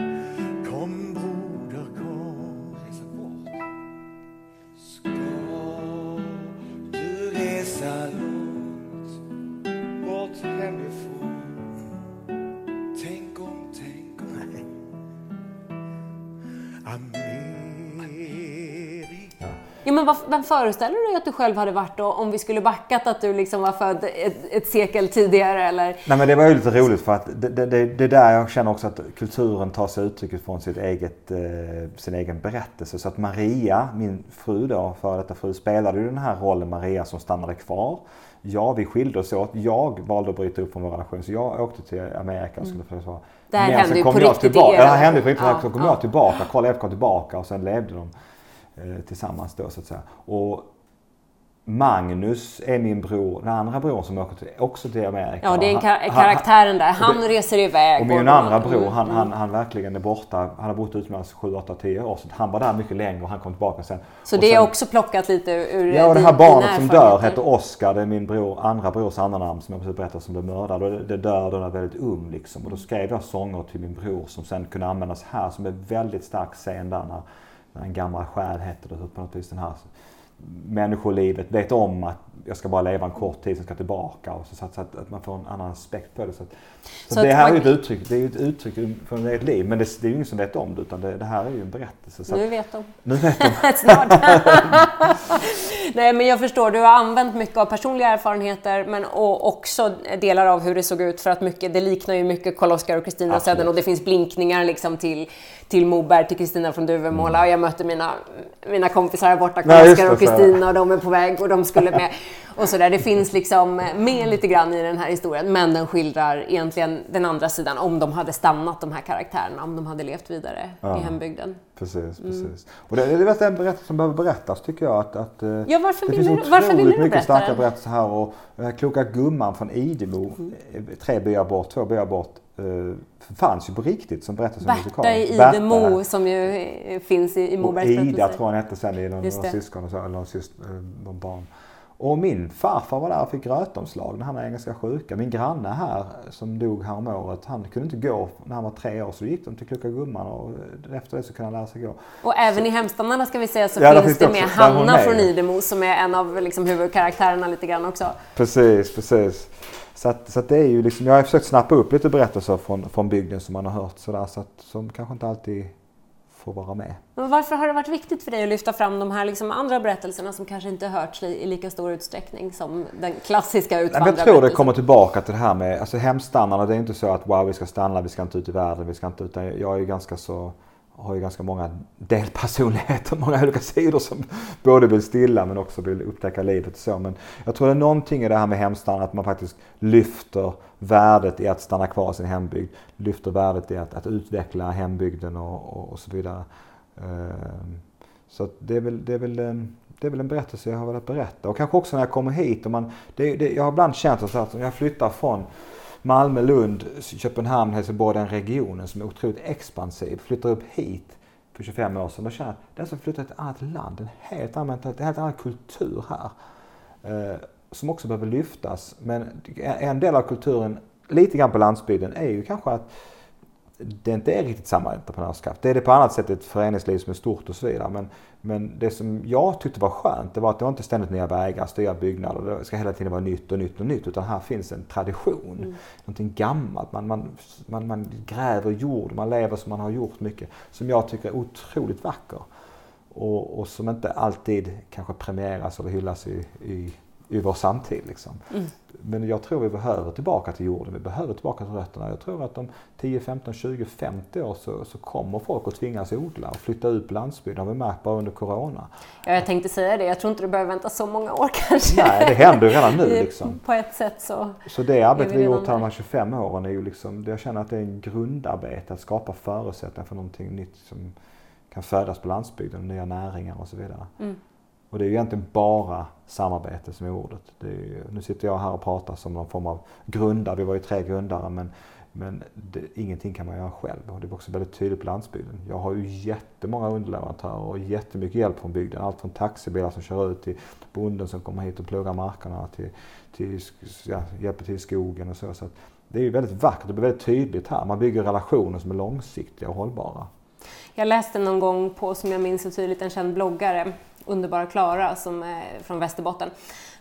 Kom broder, kom. Ska du resa långt bort hemifrån? Ja, men vad, vem föreställer du dig att du själv hade varit då om vi skulle backat att du liksom var född ett, ett sekel tidigare? Eller? Nej, men det var ju lite roligt för att det, det, det, är där jag känner också att kulturen tar sig uttryck från sitt eget, eh, sin egen berättelse. Så att Maria, min fru då, före detta fru, spelade ju den här rollen Maria som stannade kvar. Ja, vi skilde oss åt. Jag valde att bryta upp från vår relation så jag åkte till Amerika och skulle mm. få Det här hände ju på riktigt tillbaka, Det här hände på riktigt. Ja, så kom ja. jag tillbaka, Karl F kom tillbaka och sen levde de tillsammans då så att säga. Och Magnus är min bror, den andra bror som åker till, också till Amerika. Ja, det är kar karaktären där. Han det, reser iväg. Och min andra bror, mm, han, han, han verkligen är borta. Han har bott utomlands 7, 8, 10 år. Så han var där mycket längre och han kom tillbaka sen. Så det är också plockat lite ur Ja, och det här barnet som dör heter Oscar. Det är min bror, andra brors andra namn som jag precis berättade som blev mördad. Och det, det dör då när väldigt ung liksom. Och då skrev jag sånger till min bror som sen kunde användas här som är väldigt stark scen där när en gammal själ heter det. På något vis den här människolivet vet om att jag ska bara leva en kort tid, sen ska tillbaka. Och så, så att, att, man får en annan aspekt på det. Så, att, så, så det här man... är ju ett uttryck, det är ett uttryck för ett liv. Men det, det är ju ingen som vet om det utan det, det här är ju en berättelse. Så nu vet de. Nu vet de. (laughs) (laughs) Nej men jag förstår, du har använt mycket av personliga erfarenheter men och också delar av hur det såg ut för att mycket, det liknar ju mycket Karl-Oskar och Kristina Södern och det finns blinkningar liksom till, till Moberg, till Kristina från Duvemåla mm. och jag mötte mina, mina kompisar här borta, Karl-Oskar och Kristina och de är på väg och de skulle med. Och sådär. Det finns liksom med lite grann i den här historien, men den skildrar egentligen den andra sidan, om de hade stannat de här karaktärerna, om de hade levt vidare ja. i hembygden. Precis, mm. precis. Och det, det är en berättelse som behöver berättas tycker jag. Att, att, eh, ja, varför det vill finns du, varför vill du mycket starka berättelser här. Och den här kloka gumman från Idemo, mm. tre byar bort, två byar bort, fanns ju på riktigt som berättelse om musikal. Berta i Idemo som ju finns i, i Mobergs berättelse. Ida tror jag hon hette sen i någon, någon syskon och så, eller någon, syster, eh, någon barn. Och min farfar var där och fick rötomslag när han hade engelska sjuka. Min granne här som dog häromåret, han kunde inte gå när han var tre år så gick de till Kloka Gumman och efter det så kunde han lära sig gå. Och även så. i Hemstandarna ska vi säga så ja, finns det med Hanna från Idemo som är en av liksom huvudkaraktärerna lite grann också. Precis, precis. Så, att, så att det är ju liksom, jag har försökt snappa upp lite berättelser från, från bygden som man har hört sådär så att, som kanske inte alltid får vara med. Men varför har det varit viktigt för dig att lyfta fram de här liksom andra berättelserna som kanske inte hörts i lika stor utsträckning som den klassiska utvandrarberättelsen? Jag tror det kommer tillbaka till det här med alltså hemstannarna. Det är inte så att wow, vi ska stanna, vi ska inte ut i världen, vi ska inte ut. Jag är ganska så har ju ganska många delpersonligheter, (laughs) många olika sidor som både vill stilla men också vill upptäcka livet och så. Men jag tror det är någonting i det här med hemstann, att man faktiskt lyfter värdet i att stanna kvar i sin hembygd, lyfter värdet i att, att utveckla hembygden och, och, och så vidare. Ehm, så det är, väl, det, är väl, det är väl en berättelse jag har velat berätta. Och kanske också när jag kommer hit. Och man, det, det, jag har ibland känt att om jag flyttar från Malmö, Lund, Köpenhamn, Helsingborg, den regionen som är otroligt expansiv, flyttar upp hit för 25 år sedan. Då känner jag att den som flyttar till ett annat land, en helt annan en helt annan kultur här. Ehm, som också behöver lyftas. Men en del av kulturen, lite grann på landsbygden, är ju kanske att det inte är riktigt samma entreprenörskap. Det är det på annat sätt ett föreningsliv som är stort och så vidare. Men, men det som jag tyckte var skönt, det var att det var inte ständigt nya vägar, stora byggnader. Det ska hela tiden vara nytt och nytt och nytt. Utan här finns en tradition. Mm. Någonting gammalt. Man, man, man, man gräver jord, man lever som man har gjort mycket. Som jag tycker är otroligt vacker. Och, och som inte alltid kanske premieras eller hyllas i, i i vår samtid. Liksom. Mm. Men jag tror vi behöver tillbaka till jorden, vi behöver tillbaka till rötterna. Jag tror att om 10, 15, 20, 50 år så, så kommer folk att tvingas odla och flytta ut på landsbygden. Det har vi märkt bara under Corona. Ja, jag tänkte säga det. Jag tror inte du behöver vänta så många år (laughs) kanske. Nej, det händer redan nu. (laughs) Liksom. på ett sätt så... Så det arbete vi gjort här de här 25 åren är ju liksom, jag känner att det är en grundarbete att skapa förutsättningar för någonting nytt som kan födas på landsbygden, nya näringar och så vidare. Mm. Och det är ju egentligen bara samarbete som är ordet. Är ju, nu sitter jag här och pratar som någon form av grundare, vi var ju tre grundare men, men det, ingenting kan man göra själv. Och det är också väldigt tydligt på landsbygden. Jag har ju jättemånga underleverantörer och jättemycket hjälp från bygden. Allt från taxibilar som kör ut till bonden som kommer hit och pluggar markerna, till, till ja, hjälper till i skogen och så. så det är ju väldigt vackert, det blir väldigt tydligt här. Man bygger relationer som är långsiktiga och hållbara. Jag läste någon gång på, som jag minns så tydligt, en känd bloggare underbara Klara som är från Västerbotten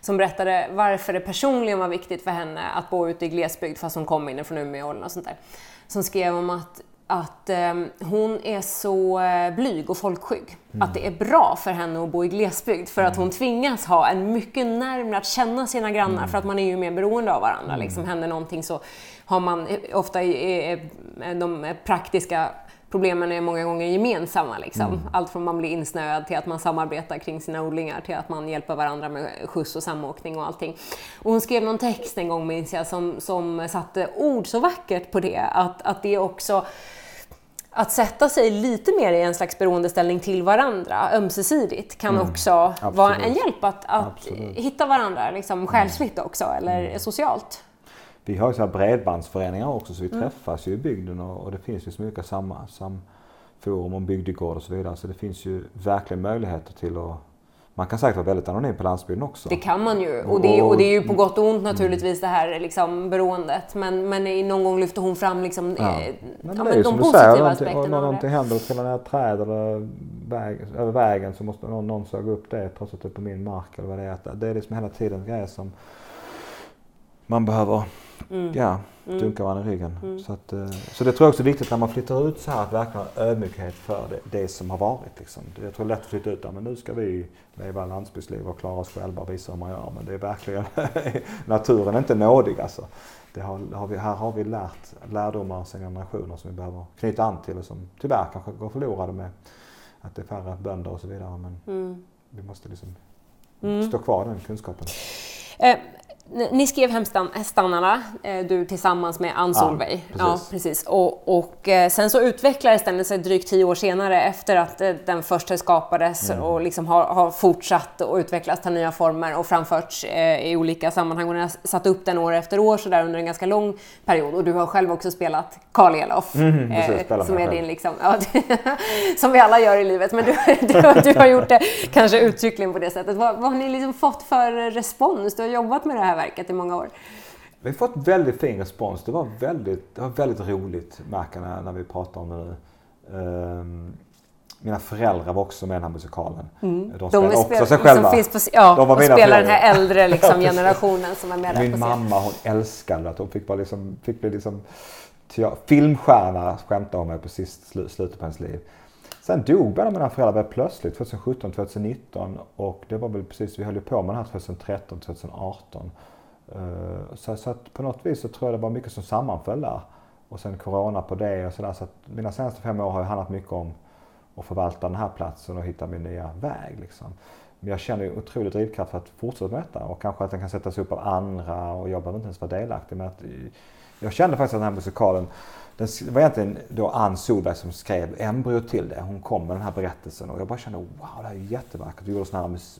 som berättade varför det personligen var viktigt för henne att bo ute i glesbygd fast hon kom in från Umeå och sånt där. Som skrev om att att eh, hon är så eh, blyg och folkskygg. Mm. Att det är bra för henne att bo i glesbygd för mm. att hon tvingas ha en mycket närmare att känna sina grannar mm. för att man är ju mer beroende av varandra. Mm. Liksom, händer någonting så har man eh, ofta eh, de praktiska problemen är många gånger gemensamma. Liksom. Mm. Allt från man blir insnöad till att man samarbetar kring sina odlingar till att man hjälper varandra med skjuts och samåkning och allting. Och hon skrev någon text en gång minns jag som, som satte ord så vackert på det. Att, att det också att sätta sig lite mer i en slags beroendeställning till varandra ömsesidigt kan mm. också Absolut. vara en hjälp att, att hitta varandra liksom, själsligt också eller mm. socialt vi har ju så här bredbandsföreningar också så vi mm. träffas ju i bygden och, och det finns ju så mycket samma, sam forum om bygdegård och så vidare. Så det finns ju verkligen möjligheter till att man kan säkert vara väldigt anonym på landsbygden också. Det kan man ju och det, och det är ju på gott och ont naturligtvis det här liksom, beroendet. Men, men någon gång lyfter hon fram liksom, ja. eh, ja, de positiva säger, aspekterna När någonting händer och trillar ner ett träd eller väg, över vägen så måste någon, någon såga upp det trots att det är på min mark eller vad det är. Det är liksom hela tiden grejer som man behöver mm. ja, mm. dunka varandra i ryggen. Mm. Så, att, eh, så det tror jag också är viktigt när man flyttar ut så här att verkligen ha ödmjukhet för det, det som har varit. Liksom. Jag tror det är lätt att flytta ut där, men nu ska vi leva landsbygdsliv och klara oss själva och visa hur man gör. Men det är verkligen, (laughs) naturen är inte nådig alltså. Det har, har vi, här har vi lärt lärdomar sedan generationer som vi behöver knyta an till och som tyvärr kanske går förlorade med att det är färre bönder och så vidare. Men mm. vi måste liksom mm. stå kvar den kunskapen. Eh, ni skrev Hemstannarna, eh, du tillsammans med Ann Solveig. Ja. Ja, precis. Och, och, eh, sen så utvecklades den sig drygt tio år senare efter att eh, den första skapades mm. och liksom har, har fortsatt och utvecklats till nya former och framförts i olika sammanhang. Och ni har satt upp den år efter år så där under en ganska lång period. Och du har själv också spelat Karl Elof. Mm, eh, som är din liksom, ja, (laughs) som vi alla gör i livet. Men du, (laughs) du, du har gjort det kanske uttryckligen på det sättet. Vad, vad har ni liksom fått för respons? Du har jobbat med det här verket i många år. Vi har fått väldigt fin respons. Det var väldigt, det var väldigt roligt märker när, när vi pratar om det nu. Um, mina föräldrar var också med i den här musikalen. Mm. De spelade de också sig själva. Finns på, ja, de var och spelar den här äldre (laughs) liksom, generationen som är med Min mamma hon älskade att hon fick, bara liksom, fick bli liksom, filmstjärna skämtade hon med på sist, slutet på hennes liv. Sen dog båda mina föräldrar väldigt plötsligt 2017, 2019 och det var väl precis, vi höll ju på med det här 2013, 2018. Eh, så, så att på något vis så tror jag det var mycket som sammanföll där. Och sen corona på det och sådär. Så att mina senaste fem år har ju handlat mycket om att förvalta den här platsen och hitta min nya väg. Liksom. Men jag känner ju otrolig drivkraft för att fortsätta med detta och kanske att den kan sättas upp av andra och jag behöver inte ens vara delaktig. Men att eh, jag kände faktiskt att den här musikalen det var egentligen då Ann Solberg som skrev embryot till det. Hon kom med den här berättelsen och jag bara kände wow, det här är jättevackert. Vi gjorde sådana här mus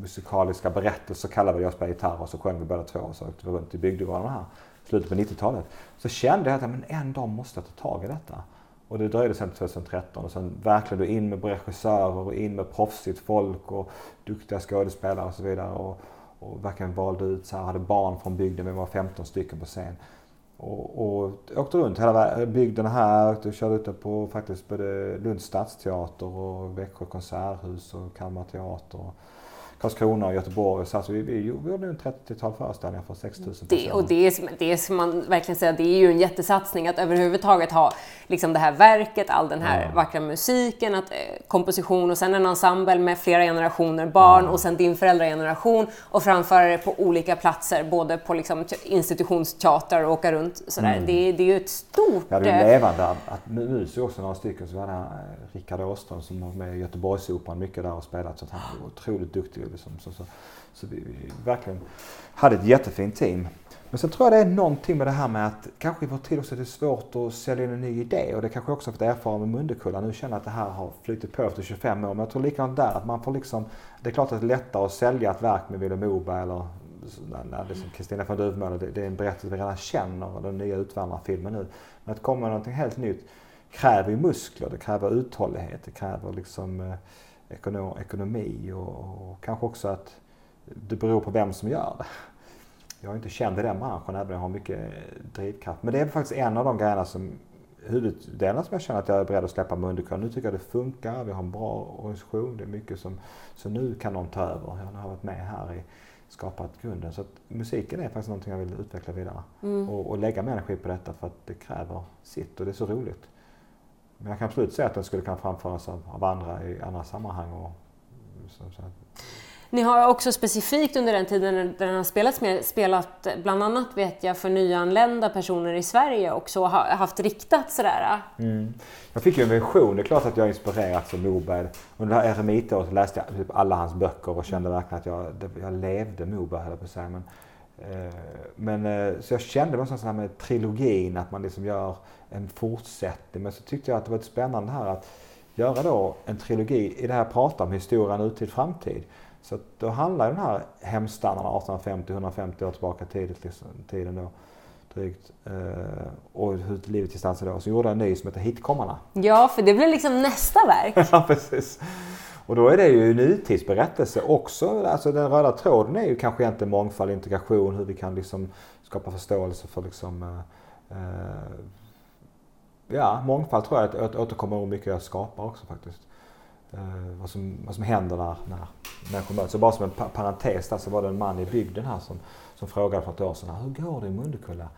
musikaliska berättelser, kallade vi. Jag spelade gitarr och så sjöng vi båda två och så åkte vi runt i bygdegårdarna här slutet på 90-talet. Så kände jag att men en dag måste jag ta tag i detta. Och det dröjde sedan 2013 och sen verkligen då in med regissörer och in med proffsigt folk och duktiga skådespelare och så vidare. Och, och verkligen valde ut så här, hade barn från bygden, vi var 15 stycken på scen. Och, och åkte runt hela bygden här och körde ute på faktiskt både Lunds stadsteater och Växjö konserthus och Kalmar teater. Karlskrona och Göteborg. Så alltså vi, vi, gjorde en 30-tal föreställningar för 6 000 personer. och det, är, det ska man verkligen säga, det är ju en jättesatsning att överhuvudtaget ha liksom det här verket, all den här ja. vackra musiken, att, eh, komposition och sen en ensemble med flera generationer barn ja. och sen din föräldrageneration och framföra det på olika platser, både på liksom, institutionsteater och åka runt. Sådär. Mm. Det, det är ju ett stort... Ja, det är levande. Att, mus är också några stycken. Så var det Rickard Åström som var med i Göteborgsoperan mycket där och spelat. Så han är otroligt duktig Liksom. Så, så, så vi, vi, verkligen hade ett jättefint team. Men sen tror jag det är någonting med det här med att kanske i vår tid också är det svårt att sälja in en ny idé och det kanske också har fått erfara med Mundekulla. Nu känner jag att det här har flutit på efter 25 år men jag tror likadant där att man får liksom, det är klart att det är lättare att sälja ett verk med Vilhelm Moberg eller det som liksom Kristina från Duvemåla, det, det är en berättelse vi redan känner, den nya Utvandrarfilmen nu. Men att komma med någonting helt nytt kräver ju muskler, det kräver uthållighet, det kräver liksom eh, ekonomi och, och, kanske också att det beror på vem som gör det. Jag är inte känd i den branschen även om jag har mycket drivkraft. Men det är faktiskt en av de grejerna som huvuddelen som jag känner att jag är beredd att släppa Mundekör. Nu tycker jag det funkar, vi har en bra organisation, det är mycket som, så nu kan någon ta över. Jag har varit med här i skapat grunden. Så att musiken är faktiskt någonting jag vill utveckla vidare. Mm. Och, och, lägga mer energi på detta för att det kräver sitt och det är så roligt. Men jag kan absolut säga att den skulle kunna framföras av, av andra i andra sammanhang. Och, så. Ni har också specifikt under den tiden den har spelats med, spelat bland annat vet jag för nyanlända personer i Sverige också och haft riktat sådär. Mm. Jag fick ju en vision, det är klart att jag inspirerats av Moberg. Under det här eremitåret läste jag typ alla hans böcker och kände verkligen att jag, jag levde Moberg höll jag på att säga. Men, eh, men, eh, så jag kände någonstans här med trilogin, att man liksom gör en fortsättning. Men så tyckte jag att det var ett spännande här att göra då en trilogi i det här pratar om historia, nutid, framtid. Så då handlar den här hemstandarna 1850-150 år tillbaka tidigt, liksom, tiden då drygt. Eh, och hur livet gestaltar sig då. Så gjorde jag en ny som heter Hitkommarna. Ja, för det blir liksom nästa verk. (laughs) ja, precis. Och då är det ju nutidsberättelse också. Alltså den röda tråden är ju kanske egentligen mångfald, integration, hur vi kan liksom skapa förståelse för liksom eh, eh ja, mångfald tror jag att återkommer mycket jag skapar också faktiskt. Eh, vad, som, vad som händer när, när människor möts. Så bara som en parentes där så var det en man i bygden här som, som frågade för ett år sedan, hur går det i Mundekulla?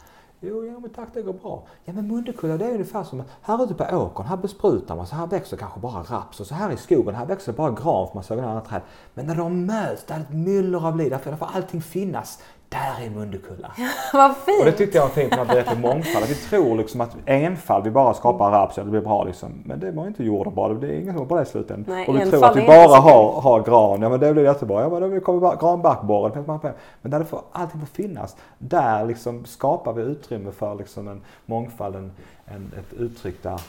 Jo, ja men tack det går bra. Ja men Mundekulla det är ungefär som, här ute på åkern, här besprutar man så här växer kanske bara raps och så här i skogen, här växer bara gran för man såg andra träd. Men när de möts, det är ett myller av liv, därför får allting finnas där är Mundekulla. Vad fint! Och det tyckte jag var fint när man berättade mångfald. Att vi tror liksom att enfald, vi bara skapar raps och det blir bra liksom. Men det var inte jorden bara, det är ingen som var bra det i slutändan. Nej, och vi tror att vi bara har, har gran, ja men det blir jättebra. Ja men då kommer bara granbarkborren. Men där det får, allting får finnas. Där liksom skapar vi utrymme för liksom en mångfald, en, en, ett uttryck där,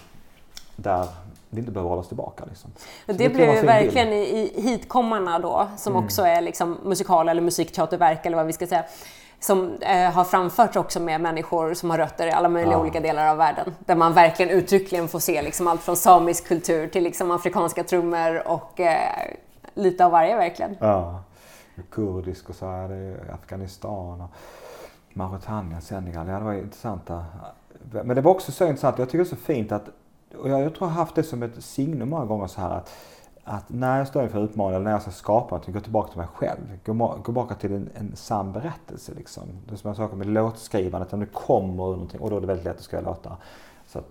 där vi inte behöver hålla oss tillbaka. Liksom. Det, det kan ju verkligen i, i Hitkommarna då, som Mm. också är liksom musikal eller musikteaterverk eller vad vi ska säga, som eh, har framförts också med människor som har rötter i alla möjliga Ja. olika delar av världen. Där man verkligen uttryckligen får se liksom allt från samisk kultur till liksom afrikanska trummor och eh, lite av varje verkligen. Ja. Kurdisk och så är det Afghanistan och Mauretanien, Senegal. Ja, det var intressanta. Men det var också så intressant. Jag tycker det är så fint att, och jag, jag tror jag har haft det som ett signum många gånger så här att, att när jag står inför utmaningar eller när jag ska skapa något, gå tillbaka till mig själv. Gå, gå tillbaka till en, en sann berättelse liksom. Det är som jag sa med låtskrivandet, om det kommer ur någonting och då är det väldigt lätt att skriva låtar. Så att,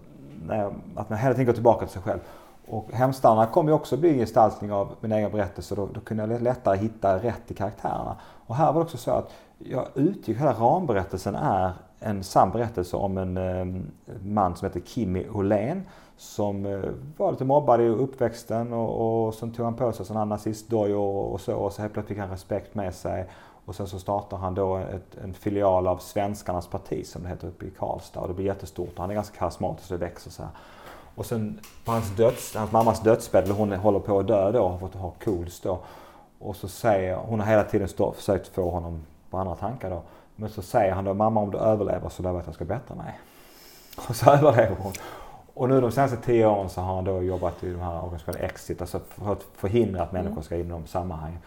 när jag, att man hela tiden går tillbaka till sig själv. Och Hemstallarna kom ju också bli en gestaltning av min egen berättelse. Då, då kunde jag lättare hitta rätt i karaktärerna. Och här var det också så att jag utgick, hela ramberättelsen är en sann berättelse om en eh, man som heter Kimmy Åhlén som eh, var lite mobbad i uppväxten och, och sen tog han på sig sån här nazistdojor och, och så och så helt plötsligt fick han respekt med sig. Och sen så startar han då ett, en filial av Svenskarnas parti som det heter uppe i Karlstad och det blir jättestort och han är ganska karismatisk och det växer så här. Och sen på hans, döds, hans mammas dödsbädd, hon håller på att dö då, har fått ha KOLS då. Och så säger, hon har hela tiden stå, försökt få honom på andra tankar då. Men så säger han då, mamma om du överlever så lovar jag att jag ska bättra mig. Och så (laughs) överlever hon. Och nu de senaste tio åren så har han då jobbat i de här organisationerna Exit, alltså för att förhindra att människor ska in i de sammanhangen.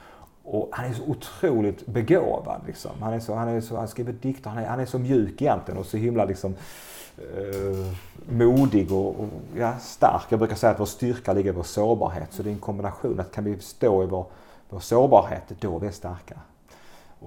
Och han är så otroligt begåvad. Liksom. Han, är så, han, är så, han skriver dikter, han är, han är så mjuk egentligen och så himla liksom, eh, modig och, och ja, stark. Jag brukar säga att vår styrka ligger i vår sårbarhet. Så det är en kombination. att Kan vi stå i vår, vår sårbarhet, då är vi starka.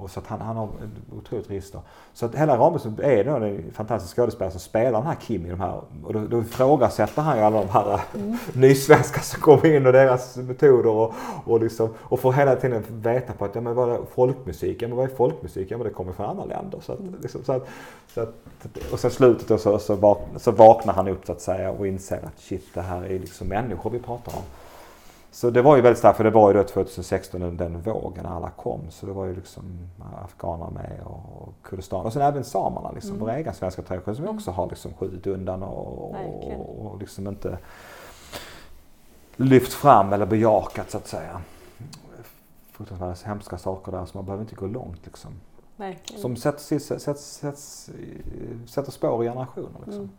Och så att han, han har ett otroligt register. Så att hela Ramberg är då en fantastisk skådespelare som spelar den här Kim i de här. Och då, då ifrågasätter han ju alla de här mm. nysvenskar som kommer in och deras metoder och, och, liksom, och får hela tiden veta på att ja, men vad är folkmusik? Ja, men vad är folkmusik? Ja, men det kommer från andra länder. Så att, liksom, så att, så att, och sen slutet då så, så, vaknar, så vaknar han upp så att säga och inser att shit, det här är liksom människor vi pratar om. Så det var ju väldigt starkt för det var ju då 2016 den, den vågen när alla kom. Så det var ju liksom afghaner med och, och Kurdistan. Och sen även samerna, liksom, mm. vår egen svenska tradition som vi också har liksom skjutit undan och, och, och liksom inte lyft fram eller bejakat så att säga. Fruktansvärda hemska saker där så man behöver inte gå långt liksom. Verkligen. Som sätter, sätter, sätter, sätter spår i generationer liksom. Mm.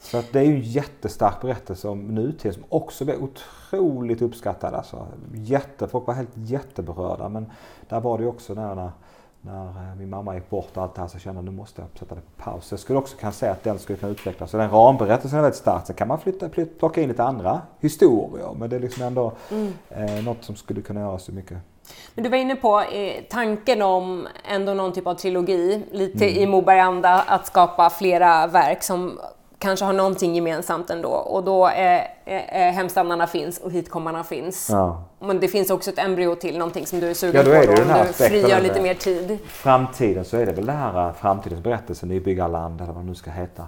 Så att det är ju en jättestark berättelse om nutid som också blev otroligt uppskattad. Alltså, jätte, folk var helt jätteberörda men där var det ju också när, när, när min mamma gick bort och allt det här så kände jag nu måste jag sätta det på paus. Jag skulle också kunna säga att den skulle kunna utvecklas. Så den ramberättelsen är väldigt stark. Sen kan man flytta, flytta, plocka in lite andra historier men det är liksom ändå mm. eh, något som skulle kunna göra så mycket. Men du var inne på eh, tanken om ändå någon typ av trilogi, lite mm. i Moberg-anda, att skapa flera verk som kanske har någonting gemensamt ändå och då är, är, hemstandarna finns och hitkommarna finns. Ja. Men det finns också ett embryo till någonting som du är sugen ja, då är på då, om du frigör lite mer tid. Framtiden så är det väl det här framtidens berättelse, nybyggarland eller vad det nu ska heta.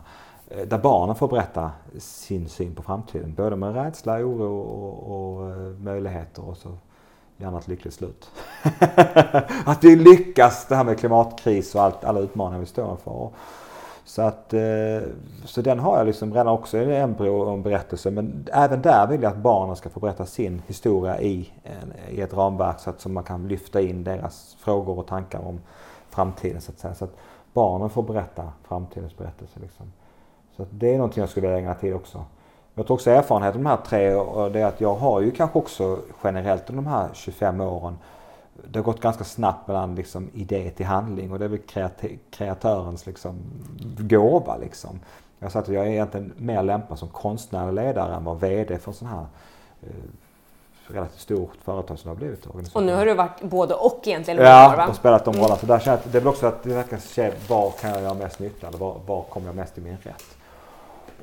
Eh, Där barnen får berätta sin syn på framtiden. Både med rädsla, oro och, och möjligheter och så gärna ett lyckligt slut. (laughs) att vi lyckas det här med klimatkris och allt, alla utmaningar vi står inför. Så, att, eh, så den har jag liksom redan också i en embryo och en berättelse. Men även där vill jag att barnen ska få berätta sin historia i, i ett ramverk så att så man kan lyfta in deras frågor och tankar om framtiden. Så att, säga. Så att barnen får berätta framtidens berättelse. Liksom. Så att det är någonting jag skulle vilja ägna tid också. Jag tror också erfarenheten av de här tre och det är att jag har ju kanske också generellt under de här 25 åren det har gått ganska snabbt mellan liksom, idé till handling och det är väl kreat- kreatörens liksom, gåva. Liksom. Jag sagt att jag är egentligen mer lämpad som konstnärlig ledare än vad VD för en sån här eh, relativt stort företag som det har blivit. Och nu har du varit både och egentligen. Ja, va? och spelat de rollerna. Så där känner jag, det är väl också att det verkar se var kan jag göra mest nytta eller var, var kommer jag mest i min rätt.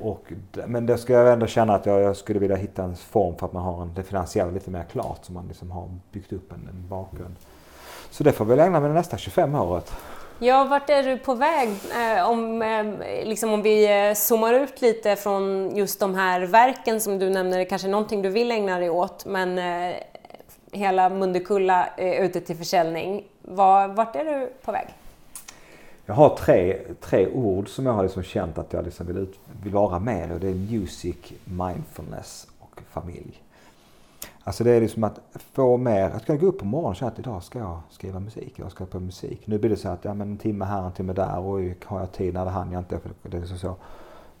Och, men det ska jag ändå känna att jag, jag, skulle vilja hitta en form för att man har en, det finansiella lite mer klart så man liksom har byggt upp en, en bakgrund. Så det får vi ägna mig nästa 25 året. Ja, vart är du på väg? Eh, om, eh, liksom om vi eh, zoomar ut lite från just de här verken som du nämner, kanske någonting du vill ägna dig åt, men eh, hela Mundekulla är ute till försäljning. Var, vart är du på väg? Jag har tre, tre ord som jag har liksom känt att jag liksom vill, ut, vill vara med och det är music, mindfulness och familj. Alltså det är liksom att få mer, att kunna gå upp på morgonen och känna att idag ska jag skriva musik, jag ska på musik. Nu blir det så att ja, men en timme här, en timme där och har jag tid, när det hann jag inte. Det är liksom så.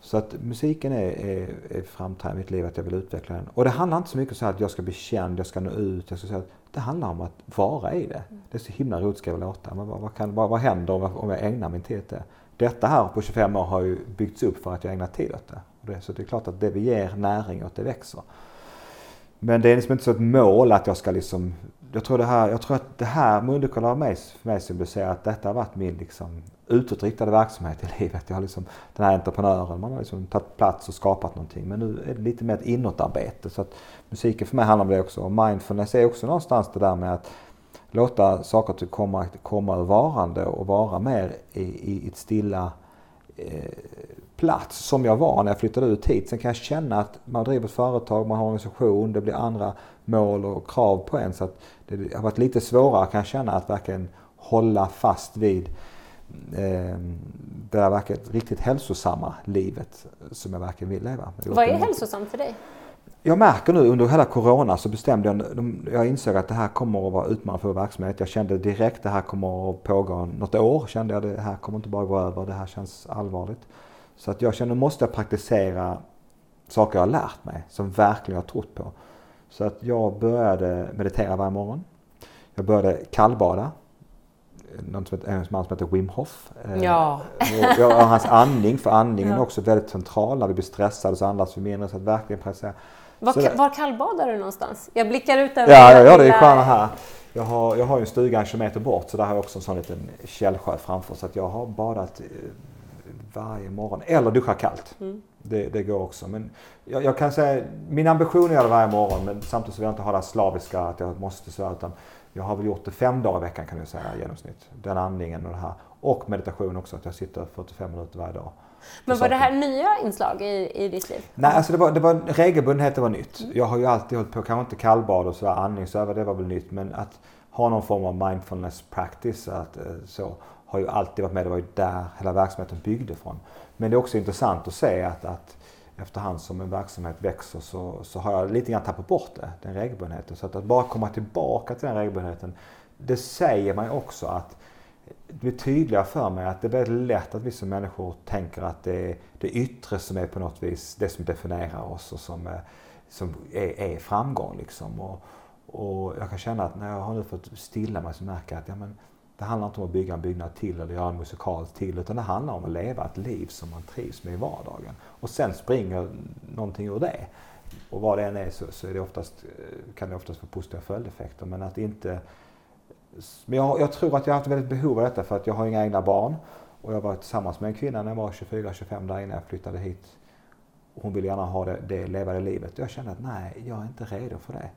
Så att musiken är, är, är framträdande i mitt liv, att jag vill utveckla den. Och det handlar inte så mycket om att jag ska bli känd, jag ska nå ut. Jag ska säga det handlar om att vara i det. Det är så himla roligt att skriva låtar. Men vad, vad, kan, vad, vad händer om jag, om jag ägnar min tid åt det? Detta här på 25 år har ju byggts upp för att jag ägnat tid åt det. det. Så det är klart att det vi ger näring åt, det växer. Men det är liksom inte så ett mål att jag ska liksom jag tror, det här, jag tror att det här Mundekulla har mig, för mig symboliserar att detta har varit min liksom, utåtriktade verksamhet i (laughs) livet. Jag har liksom, den här entreprenören, man har liksom tagit plats och skapat någonting. Men nu är det lite mer ett inåtarbete. Så att musiken för mig handlar om det också. Och mindfulness är också någonstans det där med att låta saker och komma, komma ur varande och vara mer i, i ett stilla eh, plats som jag var när jag flyttade ut hit. Sen kan jag känna att man driver ett företag, man har en organisation, det blir andra mål och krav på en. Så att det har varit lite svårare kan jag känna att verkligen hålla fast vid det där verkligen riktigt hälsosamma livet som jag verkligen vill leva. Vad är hälsosamt för dig? Jag märker nu under hela Corona så bestämde jag, jag insåg att det här kommer att vara utmanande för verksamhet. Jag kände direkt att det här kommer att pågå något år. Kände jag det här kommer inte bara gå över, det här känns allvarligt. Så att jag kände, nu måste jag praktisera saker jag har lärt mig, som verkligen jag har trott på. Så att jag började meditera varje morgon. Jag började kallbada. Någon som heter, en man som heter Wim Hof. Eh, ja. Och, och hans andning, för andningen (laughs) ja. är också väldigt central. När vi blir stressade så andas vi mindre. Så att verkligen praktisera. Var, var kallbadar du någonstans? Jag blickar ut över Ja, jag gör det i sjön här. Jag har, jag har ju en stuga en kilometer bort så där har jag också en sån liten källsjö framför. Så att jag har badat eh, varje morgon. Eller duscha kallt. Mm. Det, det, går också. Men jag, jag, kan säga, min ambition är att göra det varje morgon men samtidigt så vill jag inte ha det slaviska att jag måste så utan jag har väl gjort det fem dagar i veckan kan jag säga i genomsnitt. Den andningen och det här. Och meditation också, att jag sitter 45 minuter varje dag. Men var det här nya inslag i, i ditt liv? Nej, alltså det var, det var regelbundenhet, det var nytt. Jag har ju alltid hållit på, kanske inte kallbad och sådär, andningsövningar, det var väl nytt. Men att ha någon form av mindfulness practice, att, eh, så, har ju alltid varit med. Det var ju där hela verksamheten byggde från. Men det är också intressant att se att, att efterhand som en verksamhet växer så, så har jag lite grann tappat bort det, den regelbundenheten. Så att, att bara komma tillbaka till den regelbundenheten, det säger mig också att det blir tydligare för mig att det är väldigt lätt att vi som människor tänker att det är det yttre som är på något vis det som definierar oss och som, är, som är, är framgång. Liksom. Och, och jag kan känna att när jag har nu fått stilla mig så märker jag att ja, men, det handlar inte om att bygga en byggnad till eller göra en musikal till utan det handlar om att leva ett liv som man trivs med i vardagen. Och sen springer någonting ur det. Och vad det än är så, så är det oftast, eh, kan det oftast få positiva följdeffekter. Men att inte... Men jag, jag tror att jag har haft väldigt behov av detta för att jag har inga egna barn. Och jag var tillsammans med en kvinna när jag var 24-25 där innan jag flyttade hit. Hon ville gärna ha det, det levade livet. Jag kände att nej, jag är inte redo för det.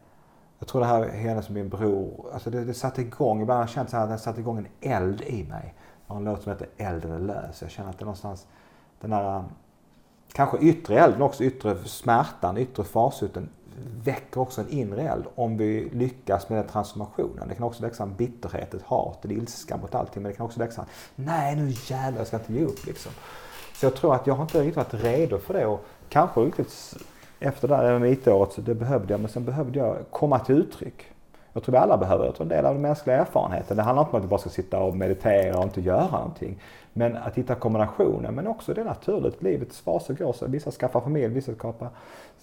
Jag tror det här hennes och min bror, alltså det, det satte igång, ibland har jag känt så här att det satte igång en eld i mig. Jag har en låt som heter elden är lös. Jag känner att det är någonstans den där, kanske yttre elden också yttre smärtan, yttre farsoten väcker också en inre eld om vi lyckas med den transformationen. Det kan också växa en bitterhet, ett hat, en ilska mot allting. Men det kan också växa, en nej nu jävlar jag ska inte ge upp liksom. Så jag tror att jag har inte riktigt varit redo för det och kanske riktigt efter det här elitåret så det behövde jag, men sen behövde jag komma till uttryck. Jag tror vi alla behöver, jag tror en del av den mänskliga erfarenheten. Det handlar inte om att du bara ska sitta och meditera och inte göra någonting. Men att hitta kombinationen, men också det är naturligt. Livets faser går så. Vissa skaffar familj, vissa skapar,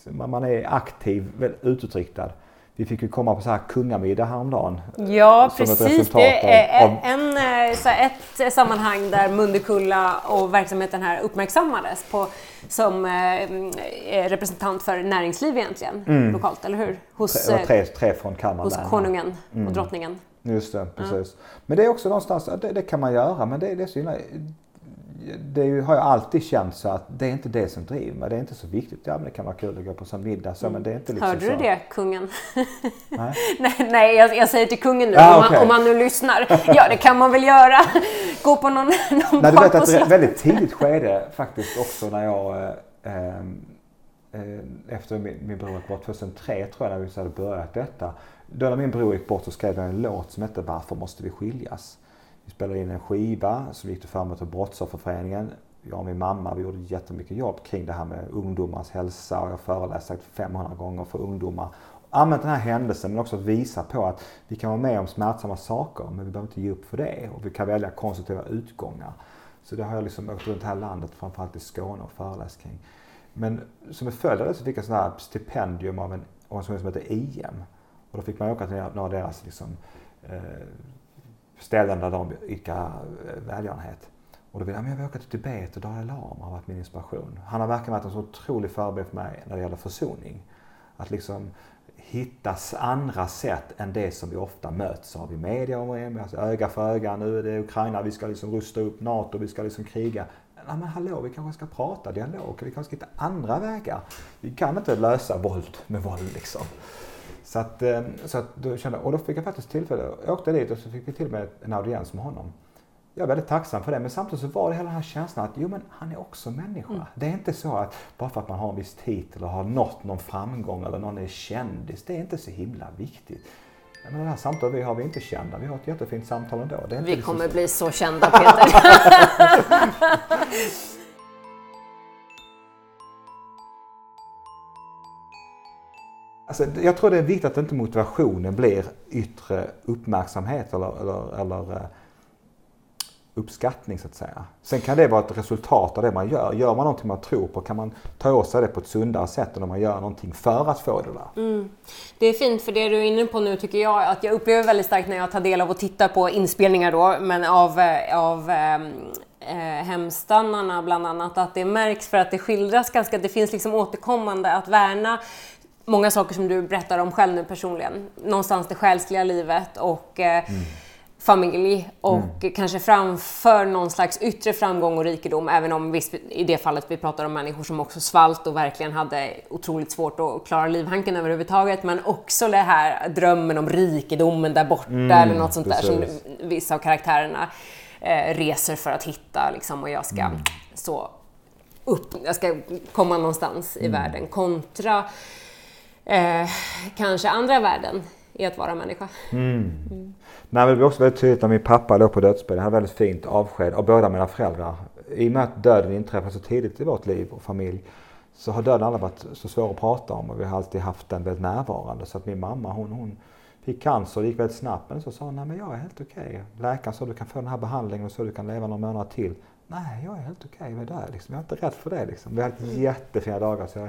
man är aktiv, utåtriktad. Vi fick ju komma på så här kungamiddag häromdagen. Ja, precis. Det är av, en, eh, så ett sammanhang där Mundekulla och verksamheten här uppmärksammades på, som eh, representant för näringsliv egentligen, mm. lokalt, eller hur? Hos, tre, tre, tre från Kalmar Hos konungen mm. och drottningen. Just det, precis. Ja. Men det är också någonstans, det, det kan man göra, men det, det är så det har jag alltid känt så att det är inte det som driver mig. Det är inte så viktigt. Ja, men det kan vara kul att gå på en middag så, mm. men det är inte liksom Hörde du så. det, kungen? Nej, (laughs) nej, nej jag, jag, säger till kungen nu, ah, om, man, om, man, nu lyssnar. Ja, det kan man väl göra. (laughs) gå på någon, någon Nej, du vet att det är ett väldigt tidigt skede faktiskt också när jag eh, eh, efter min, min bror gick bort 2003 tror jag när vi hade börjat detta. Då när min bror gick bort så skrev jag en låt som hette Varför måste vi skiljas? Vi spelade in en skiva som gick till förmån till Brottsofferföreningen. Jag och min mamma vi gjorde jättemycket jobb kring det här med ungdomars hälsa och jag föreläste säkert 500 gånger för ungdomar. Använt den här händelsen men också att visa på att vi kan vara med om smärtsamma saker men vi behöver inte ge upp för det och vi kan välja konstruktiva utgångar. Så det har jag liksom åkt runt här landet, framförallt i Skåne och föreläst kring. Men som en följd av det så fick jag sådana här stipendium av en organisation som heter IM. Och då fick man åka till några av deras liksom, eh, ställen där de idkar välgörenhet. Och då vill jag, men jag vill åka till Tibet och Dalai Lama har varit min inspiration. Han har verkligen varit en så otrolig förebild för mig när det gäller försoning. Att liksom hitta andra sätt än det som vi ofta möts av i media. om Alltså öga för öga, nu är det Ukraina, vi ska liksom rusta upp NATO, vi ska liksom kriga. Ja, men hallå, vi kanske ska prata dialog, vi kanske ska hitta andra vägar. Vi kan inte lösa våld med våld liksom. Så att, eh, så att då kände, och då fick jag faktiskt tillfälle, jag åkte dit och så fick vi till med en audiens med honom. Jag är väldigt tacksam för det, men samtidigt så var det hela den här känslan att jo men han är också människa. Mm. Det är inte så att bara för att man har en viss titel och har nått någon framgång eller någon är kändis, det är inte så himla viktigt. Men det här samtalet vi har vi inte kända, vi har ett jättefint samtal ändå. Är Vi kommer så- bli så kända Peter. (laughs) (laughs) Alltså, jag tror det är viktigt att inte motivationen blir yttre uppmärksamhet eller, eller, eller eh, uppskattning så att säga. Sen kan det vara ett resultat av det man gör. Gör man någonting man tror på kan man ta åt sig det på ett sundare sätt än om man gör någonting för att få det där. Mm. Det är fint för det du är inne på nu tycker jag att jag upplever väldigt starkt när jag tar del av och tittar på inspelningar då, men av, eh, av ehm, eh, hemstannarna bland annat, att det märks för att det skildras ganska, det finns liksom återkommande att värna många saker som du berättar om själv nu personligen. Någonstans det själsliga livet och eh, familj och kanske framför någon slags yttre framgång och rikedom även om visst, i det fallet vi pratar om människor som också svalt och verkligen hade otroligt svårt att klara livhanken överhuvudtaget men också det här drömmen om rikedomen där borta eller något sånt där som precis. vissa av karaktärerna eh, reser för att hitta liksom, och jag ska så upp, jag ska komma någonstans i världen kontra eh, kanske andra värden i att vara människa. Nej, men det blev också väldigt tydligt när min pappa låg på dödsbädden. Han hade väldigt fint avsked av båda mina föräldrar. I och med att döden inträffade så tidigt i vårt liv och familj så har döden aldrig varit så svår att prata om och vi har alltid haft den väldigt närvarande. Så att min mamma hon, hon fick cancer och det gick väldigt snabbt men så sa hon, nej men jag är helt okej. Läkaren sa du kan få den här behandlingen och så du kan leva några månader till. Nej, jag är helt okej med det. Liksom. Jag är inte rädd för det. Liksom. Vi har haft jättefina dagar så jag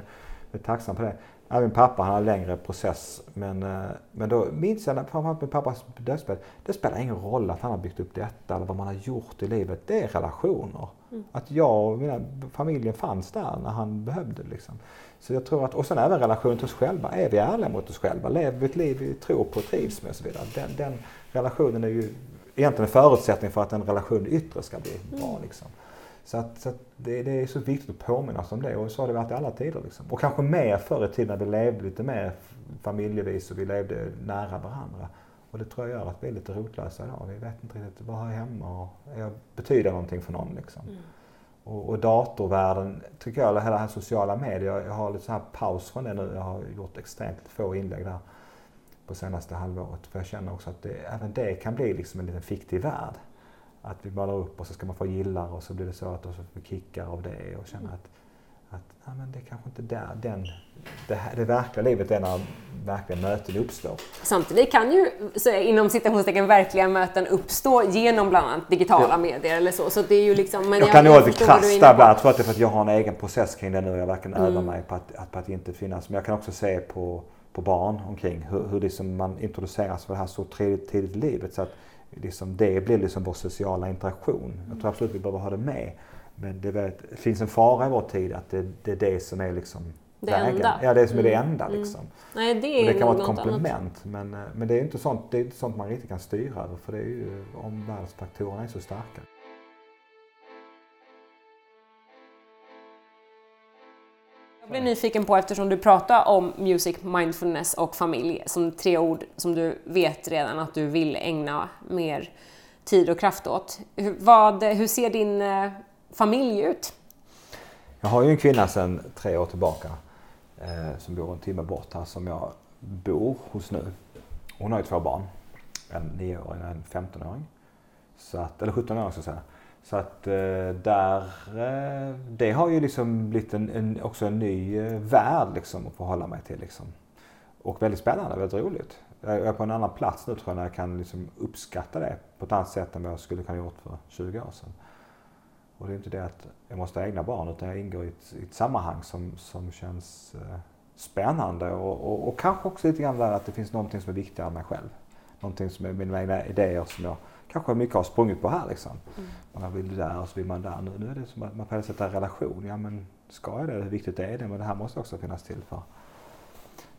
är tacksam för det. Min pappa han hade längre process. Men, eh, men då minns jag, framförallt med pappas dödsbädd, det spelar ingen roll att han har byggt upp detta eller vad man har gjort i livet. Det är relationer. Att jag och mina, familjen fanns där när han behövde. Liksom. Så jag tror att, och sen även relation till oss själva. Är vi ärliga mot oss själva? Lever vi ett liv vi tror på och trivs med och så vidare? Den, den relationen är ju egentligen en förutsättning för att en relation yttre ska bli bra. Liksom. Så, att, så att det, det är så viktigt att påminna sig om det och så har det varit i alla tider. Liksom. Och kanske mer förr i tiden när vi levde lite mer familjevis och vi levde nära varandra. Och det tror jag gör att vi är lite rotlösa idag. Vi vet inte riktigt vad har jag hemma och jag betyder någonting för någon. Liksom. Och, och datorvärlden, tycker jag, eller hela det här sociala medier, jag har lite så här paus från det nu. Jag har gjort extremt få inlägg där på senaste halvåret. För jag känner också att det, även det kan bli liksom en liten fiktiv värld. Att vi målar upp och så ska man få gillar och så blir det så att och så får vi kickar av det och känner att, att nej, men det är kanske inte där den, det, här, det verkliga livet är när verkliga möten uppstår. Samtidigt kan ju så, inom citationstecken verkliga möten uppstå genom bland annat digitala Ja. medier eller så. så det är ju liksom, men Jag, kan nog vara lite krass är där. Jag tror att det är för att jag har en egen process kring det nu. Jag verkligen Mm. övar mig på att, att, på att inte finnas. Men jag kan också se på, på barn omkring hur, hur liksom man introduceras för det här så tidigt, tidigt i livet. Så att liksom det blir liksom vår sociala interaktion. Jag tror absolut vi behöver ha det med. Men det, vet, det finns en fara i vår tid att det, det är det som är liksom Det vägen. enda. Ja, det som är det Mm, enda mm. liksom. Nej, det det kan vara ett komplement. Men, eh, men det är inte sånt, det är inte sånt man riktigt kan styra över. För det är ju omvärldsfaktorerna är så starka. Blir nyfiken på, eftersom du pratar om music, mindfulness och familj som tre ord som du vet redan att du vill ägna mer tid och kraft åt. Hur, vad, hur ser din eh, familj ut? Jag har ju en kvinna sedan tre år tillbaka eh, som bor en timme bort här som jag bor hos nu. Hon har ju två barn. En nioåring och en 15-åring. Så att, eller 17-åring ska jag säga. Så att eh, där, eh, det har ju liksom blivit en, en, också en ny eh, värld liksom att förhålla mig till. Liksom. Och väldigt spännande, väldigt roligt. Jag är på en annan plats nu tror jag när jag kan liksom uppskatta det på ett annat sätt än vad jag skulle kunna gjort för 20 år sedan. Och det är inte det att jag måste ha egna barn utan jag ingår i ett, i ett sammanhang som, som känns eh, spännande och, och, och, kanske också lite grann där att det finns någonting som är viktigare än mig själv. Någonting som är mina egna idéer som jag kanske mycket har sprungit på här liksom. Mm. Man vill där och så vill man där. Nu, nu är det som att man får sätta en relation. Ja men ska jag det? Hur viktigt är det? Men det här måste också finnas till för.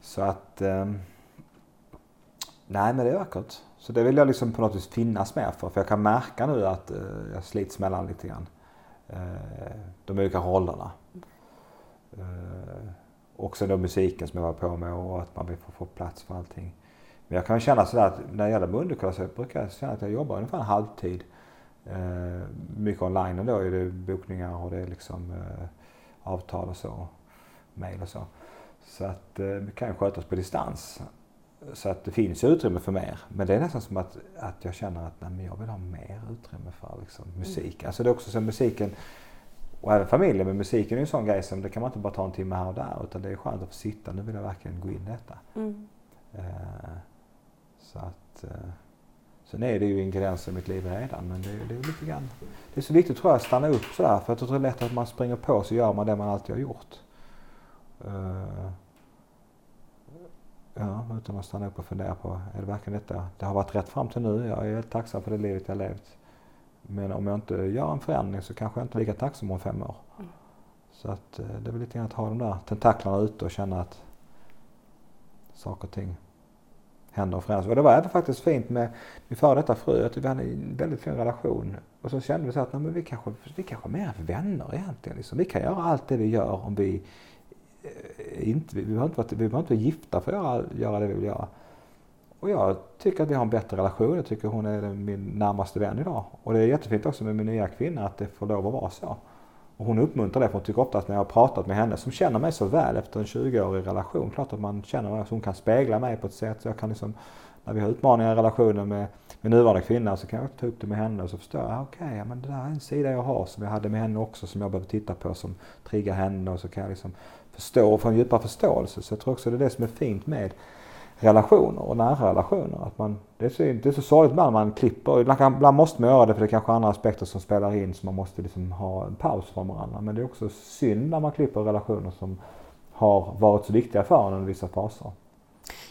Så att eh, Nej men det är vackert. Så det vill jag liksom på något vis finnas med för. För jag kan märka nu att eh, jag slits mellan lite grann. Eh, de olika rollerna. Eh, också då musiken som jag var på med och att man vill få, få plats för allting. Men jag kan känna sådär att när det gäller Mundekulla så brukar jag känna att jag jobbar ungefär en halvtid. Eh, mycket online och då är det bokningar och det är liksom eh, avtal och så. Mail och så. Så att eh, det kan skötas på distans. Så att det finns utrymme för mer. Men det är nästan som att, att jag känner att nej, jag vill ha mer utrymme för liksom, musik. Mm. Alltså det är också så musiken och även familjen, men musiken är ju en sån grej som det kan man inte bara ta en timme här och där utan det är skönt att få sitta, nu vill jag verkligen gå in i detta. Mm. Eh, så att, eh, sen är det ju ingredienser i mitt liv redan men det, det är lite grann, det är så viktigt tror jag att stanna upp sådär för jag tror det är lätt att man springer på så gör man det man alltid har gjort. Eh, ja, utan att stanna upp och fundera på, är det verkligen detta? Det har varit rätt fram till nu, jag är helt tacksam för det livet jag levt. Men om jag inte gör en förändring så kanske jag inte är lika tacksam om fem år. Mm. Så att eh, det är väl lite grann att ha de där tentaklarna ute och känna att saker och ting händer och förändras. Och det var även faktiskt fint med min före detta fru. Jag tyckte vi hade en väldigt fin relation. Och så kände vi så att nej, men vi, kanske, vi kanske är mer vänner egentligen. Liksom. Vi kan göra allt det vi gör om vi eh, inte, vi behöver inte vara, vi behöver inte vara gifta för att göra, göra det vi vill göra. Och jag tycker att vi har en bättre relation. Jag tycker hon är min närmaste vän idag. Och det är jättefint också med min nya kvinna att det får lov att vara så. Och hon uppmuntrar det för hon tycker ofta att när jag har pratat med henne som känner mig så väl efter en 20-årig relation. Klart att man känner att hon kan spegla mig på ett sätt så jag kan liksom när vi har utmaningar i relationen med min nuvarande kvinna så kan jag ta upp det med henne och så förstår jag, ah, okej, okay, men det där är en sida jag har som jag hade med henne också som jag behöver titta på som triggar henne och så kan jag liksom förstå och få en djupare förståelse. Så jag tror också det är det som är fint med relationer och nära relationer. Att man, det, är så, det är så sorgligt ibland man klipper. Ibland, ibland måste man göra det för det är kanske andra aspekter som spelar in så man måste liksom ha en paus från varandra. Men det är också synd när man klipper relationer som har varit så viktiga för en under vissa faser.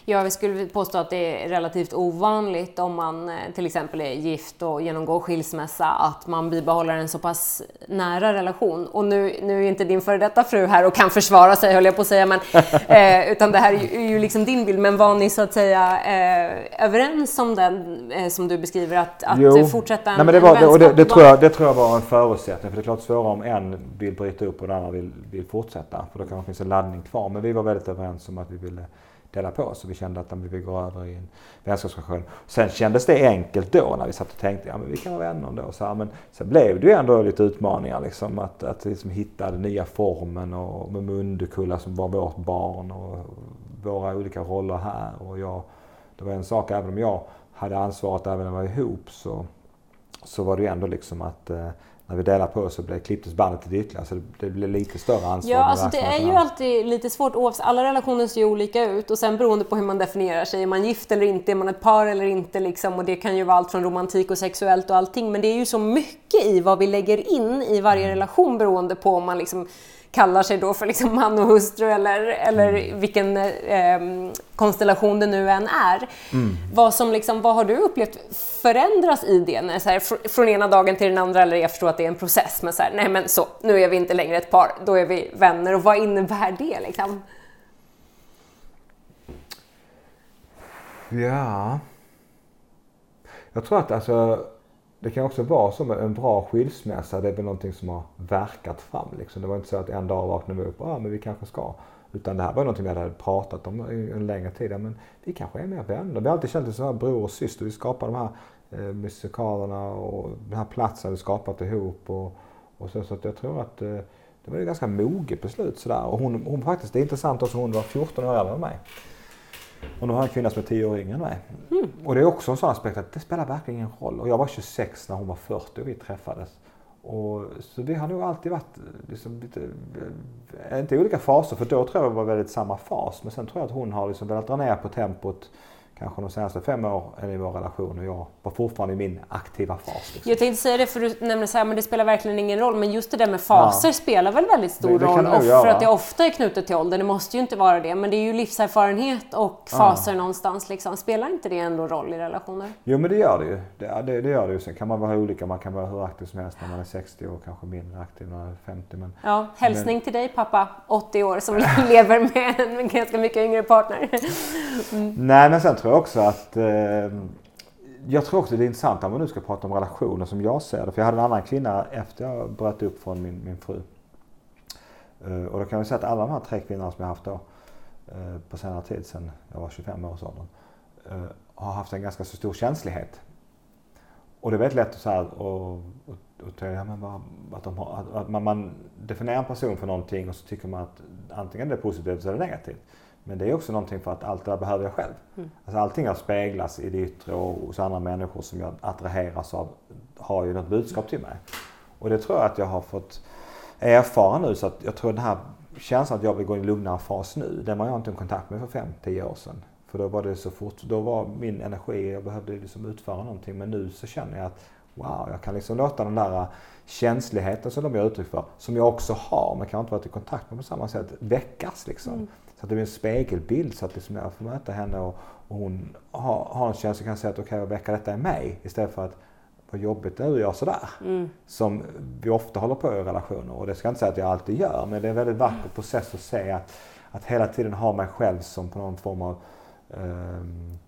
Jag skulle påstå att det är relativt ovanligt om man eh, till exempel är gift och genomgår skilsmässa att man bibehåller en så pass nära relation. Och nu, nu är inte din före detta fru här och kan försvara sig höll jag på att säga, men, (laughs) eh, utan det här är ju, är ju, liksom din bild. Men var ni så att säga eh, överens om den eh, som du beskriver att, att jo. fortsätta en, Nej, men det, var, en och det, det, tror jag, det tror jag var en förutsättning. För det är klart svårare om en vill bryta upp och den andra vill, vill fortsätta. För då kanske finns en laddning kvar. Men vi var väldigt överens om att vi ville dela på så vi kände att vi vill gå över i en vänskapsrelation. Sen kändes det enkelt då när vi satt och tänkte ja men vi kan vara vänner då. Så här, men sen blev det ju ändå lite utmaningar liksom att, att liksom hitta den nya formen och med Mundekulla som var vårt barn och våra olika roller här. Och jag, det var en sak även om jag hade ansvaret även när vi var ihop så, så var det ju ändå liksom att eh, när vi delar på så klipptes bandet lite ytterligare så det blir lite större ansvar. Ja, alltså det är ju alltid lite svårt. Alla relationer ser ju olika ut och sen beroende på hur man definierar sig. Är man gift eller inte? Är man ett par eller inte? Liksom, och det kan ju vara allt från romantik och sexuellt och allting. Men det är ju så mycket i vad vi lägger in i varje mm. relation beroende på om man liksom kallar sig då för liksom man och hustru eller, eller mm. vilken eh, konstellation det nu än är. Mm. Vad, som liksom, vad har du upplevt förändras i det? När, så här, fr från ena dagen till den andra, eller jag förstår att det är en process, men så här, nej men så, nu är vi inte längre ett par, då är vi vänner. Och vad innebär det liksom? Ja... Jag tror att alltså det kan också vara som en bra skilsmässa. Det är väl någonting som har verkat fram. Liksom. Det var inte så att en dag vaknade vi upp och ah, men vi kanske ska. Utan det här var någonting vi hade pratat om en längre tid. Men vi kanske är mer vänner. Vi har alltid känt oss som bror och syster. Vi skapar de här eh, musikalerna och den här platsen vi skapat ihop. Och, och så, så att jag tror att eh, det var ett ganska moget beslut sådär. Och hon, hon faktiskt, det är intressant också, hon var 14 år äldre än mig. Och nu har jag en kvinna som är 10 år yngre än mig. Mm. Och det är också en sån aspekt att det spelar verkligen ingen roll. Och jag var 26 när hon var 40 och vi träffades. Och, så vi har nog alltid varit liksom lite, eh, inte i olika faser, för då tror jag det var väldigt samma fas. Men sen tror jag att hon har liksom velat dra ner på tempot kanske de senaste fem åren i vår relation och jag var fortfarande i min aktiva fas. Liksom. Jag tänkte säga det för du nämnde så här, men det spelar verkligen ingen roll. Men just det där med faser ja. spelar väl väldigt stor det, det roll. Och för att det ofta är knutet till ålder. Det måste ju inte vara det. Men det är ju livserfarenhet och faser ja. någonstans. Liksom. Spelar inte det ändå roll i relationer? Jo men det gör det ju. Det, det, det gör det ju. Sen kan man vara olika. Man kan vara hur aktiv som helst när man är 60 och kanske mindre aktiv när man är 50. Men, ja, hälsning men... till dig pappa, 80 år, som (laughs) lever med en ganska mycket yngre partner. Mm. Nej men sen tror också att eh, jag tror också det är intressant om man nu ska prata om relationer som jag ser det. För jag hade en annan kvinna efter jag bröt upp från min, min fru. Eh, och då kan vi säga att alla de här tre kvinnorna som jag haft då eh, på senare tid sedan jag var 25 års ålder eh, har haft en ganska så stor känslighet. Och det är väldigt lätt att säga och, och, och ja, men bara, att, de har, att, att man, man, definierar en person för någonting och så tycker man att antingen det är positivt eller negativt. Men det är också någonting för att allt det där behöver jag själv. Mm. Alltså allting jag speglas i det yttre och hos andra människor som jag attraheras av har ju något budskap till mig. Och det tror jag att jag har fått erfara nu så att jag tror den här känslan att jag vill gå i en lugnare fas nu, den var jag inte i kontakt med för 5-10 år sedan. För då var det så fort, då var min energi, jag behövde liksom utföra någonting. Men nu så känner jag att wow, jag kan liksom låta den där känsligheten som de ger uttryck för, som jag också har men kan inte varit i kontakt med på samma sätt, väckas liksom. Mm. Så att det blir en spegelbild så att liksom jag får möta henne och, och hon har, har en känsla kan säga att okej, okay, väcker detta i mig? Istället för att vad jobbigt det är att göra sådär. Mm. Som vi ofta håller på i relationer och det ska jag inte säga att jag alltid gör men det är en väldigt vacker process att se att, att hela tiden ha mig själv som på någon form av um,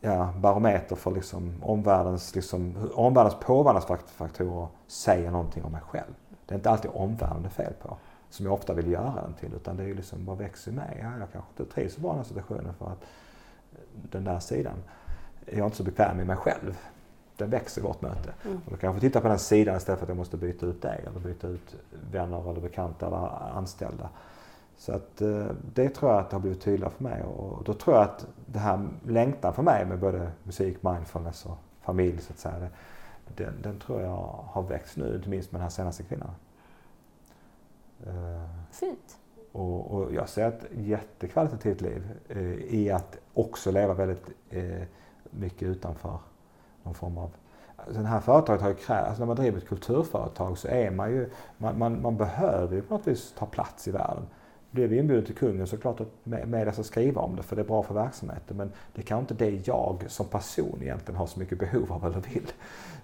ja, barometer för liksom omvärldens, liksom, omvärldens påverkansfaktorer säger någonting om mig själv. Det är inte alltid omvärlden det är fel på som jag ofta vill göra den till. Utan det är ju liksom, vad växer mig? Ja, jag kanske inte trivs så bra i den här situationen för att den där sidan är jag inte så bekväm med mig själv. Den växer i vårt möte. Mm. Och då få titta på den sidan istället för att jag måste byta ut dig eller byta ut vänner eller bekanta eller anställda. Så att eh, det tror jag att det har blivit tydligare för mig och då tror jag att det här längtan för mig med både musik, mindfulness och familj så att säga. Den, den tror jag har växt nu, inte minst med den här senaste kvinnan. Eh, Fint. Och, och, jag ser ett jättekvalitativt liv eh, i att också leva väldigt eh, mycket utanför någon form av Alltså det här företaget har ju krävt, alltså när man driver ett kulturföretag så är man ju, man, man, man behöver ju på något vis ta plats i världen. Blir vi inbjuden till kungen så är det klart att media ska skriva om det för det är bra för verksamheten men det kan inte det jag som person egentligen har så mycket behov av eller vill.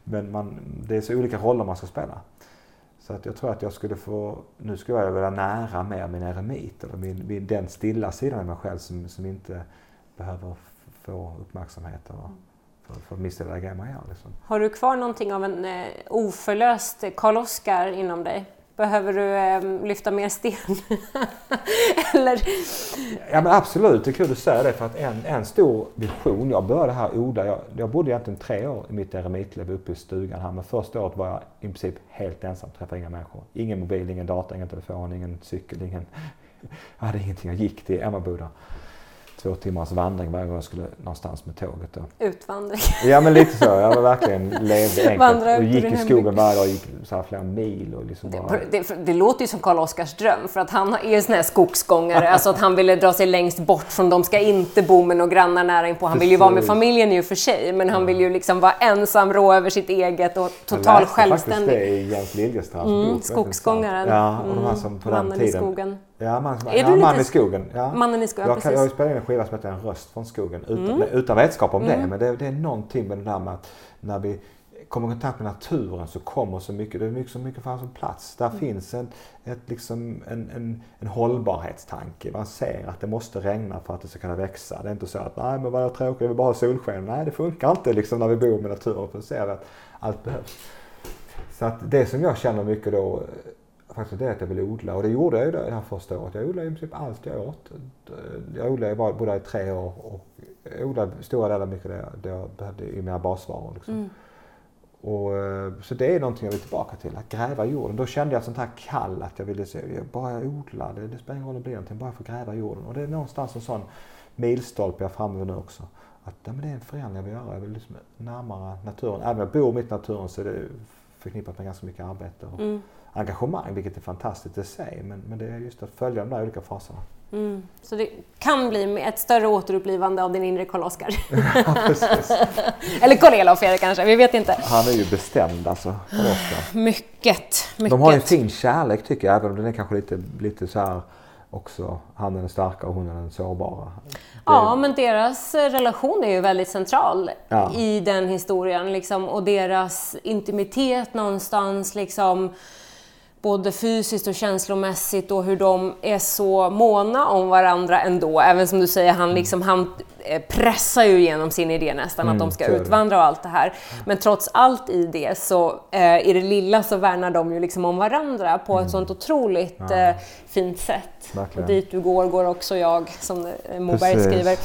Men man, det är så olika roller man ska spela. Så att jag tror att jag skulle få, nu skulle jag vilja nära mer min eremit, eller min, min, den stilla sidan av mig själv som, som inte behöver få uppmärksamhet eller för, för missa det grejer man gör. Liksom. Har du kvar någonting av en eh, oförlöst Karl-Oskar inom dig? Behöver du eh, lyfta mer sten? (laughs) Eller? Ja men absolut, det är kul att du säger det för att en, en stor vision, jag började här odla, jag, jag bodde egentligen tre år i mitt eremitliv uppe i stugan här men första året var jag i princip helt ensam, träffade inga människor. Ingen mobil, ingen data, ingen telefon, ingen cykel, ingen... Jag hade ingenting, jag gick till Emmaboda två timmars vandring varje gång jag skulle någonstans med tåget. Då. Utvandring? Ja men lite så. Jag verkligen (laughs) levde enkelt och gick i skogen varje dag, gick så här flera mil. Och liksom bara... det, det, det låter ju som Karl Oskars dröm för att han är en sån här skogsgångare. alltså att han ville dra sig längst bort från de ska inte bo med några grannar nära inpå. Han vill ju vara med familjen i och för sig men han vill ju liksom vara ensam, rå över sitt eget och total självständig. Jag läste faktiskt det i Jens Liljestrands mm. Skogsgångaren. Ja, och de här som på mm, den tiden. Ja, man, är ja, man i skogen. Ja. Mannen i skogen, jag, kan, jag har spelat in en skiva som heter En röst från skogen utan, mm. utan vetskap om mm. det. Men det, det, är någonting med det där med att när vi kommer i kontakt med naturen så kommer så mycket, det är mycket, så mycket fanns som plats. Där mm. finns en, ett, liksom, en, en, en hållbarhetstanke. Man ser att det måste regna för att det ska kunna växa. Det är inte så att nej men vad tråkigt, jag vill bara ha solsken. Nej det funkar inte liksom när vi bor med naturen för då ser vi att allt behövs. Så att det som jag känner mycket då faktiskt det att jag ville odla och det gjorde jag ju det här första året. Jag odlade i princip allt jag åt. Jag odlade bara, bodde i tre år och odlade stora delar mycket det, det jag behövde i mina basvaror. Liksom. Mm. Och, eh, så det är någonting jag vill tillbaka till, att gräva jorden. Då kände jag sånt här kall att jag ville se, bara jag odlar, det, det spelar ingen roll om det blir någonting, bara jag får gräva jorden. Och det är någonstans en sån milstolpe jag vid nu också. Att ja, men det är en förändring jag vill göra, jag vill liksom närmare naturen. Även om jag bor mitt i naturen så är det förknippat med ganska mycket arbete och mm. Engagemang, vilket är fantastiskt i sig. Men, men det är just att följa de där olika faserna. Mm. Så det kan bli ett större återupplivande av din inre Karl-Oskar. (laughs) Ja, (laughs) Eller Karl-Elof är det kanske, vi vet inte. Han är ju bestämd alltså, Karl-Oskar. Mycket, mycket. De har en fin kärlek tycker jag, även om den är kanske lite, lite så här också, han är den starka och hon är den sårbara. Ja, men deras relation är ju väldigt central ja. i den historien liksom, och deras intimitet någonstans liksom både fysiskt och känslomässigt och hur de är så måna om varandra ändå. Även som du säger, han, liksom, han eh, pressar ju igenom sin idé nästan mm, att de ska utvandra och allt det här. Men trots allt i det så eh, i det lilla så värnar de ju liksom om varandra på mm. ett sånt otroligt ja. eh, fint sätt. Verkligen. Och dit du går, går också jag, som eh, Moberg Precis. skriver.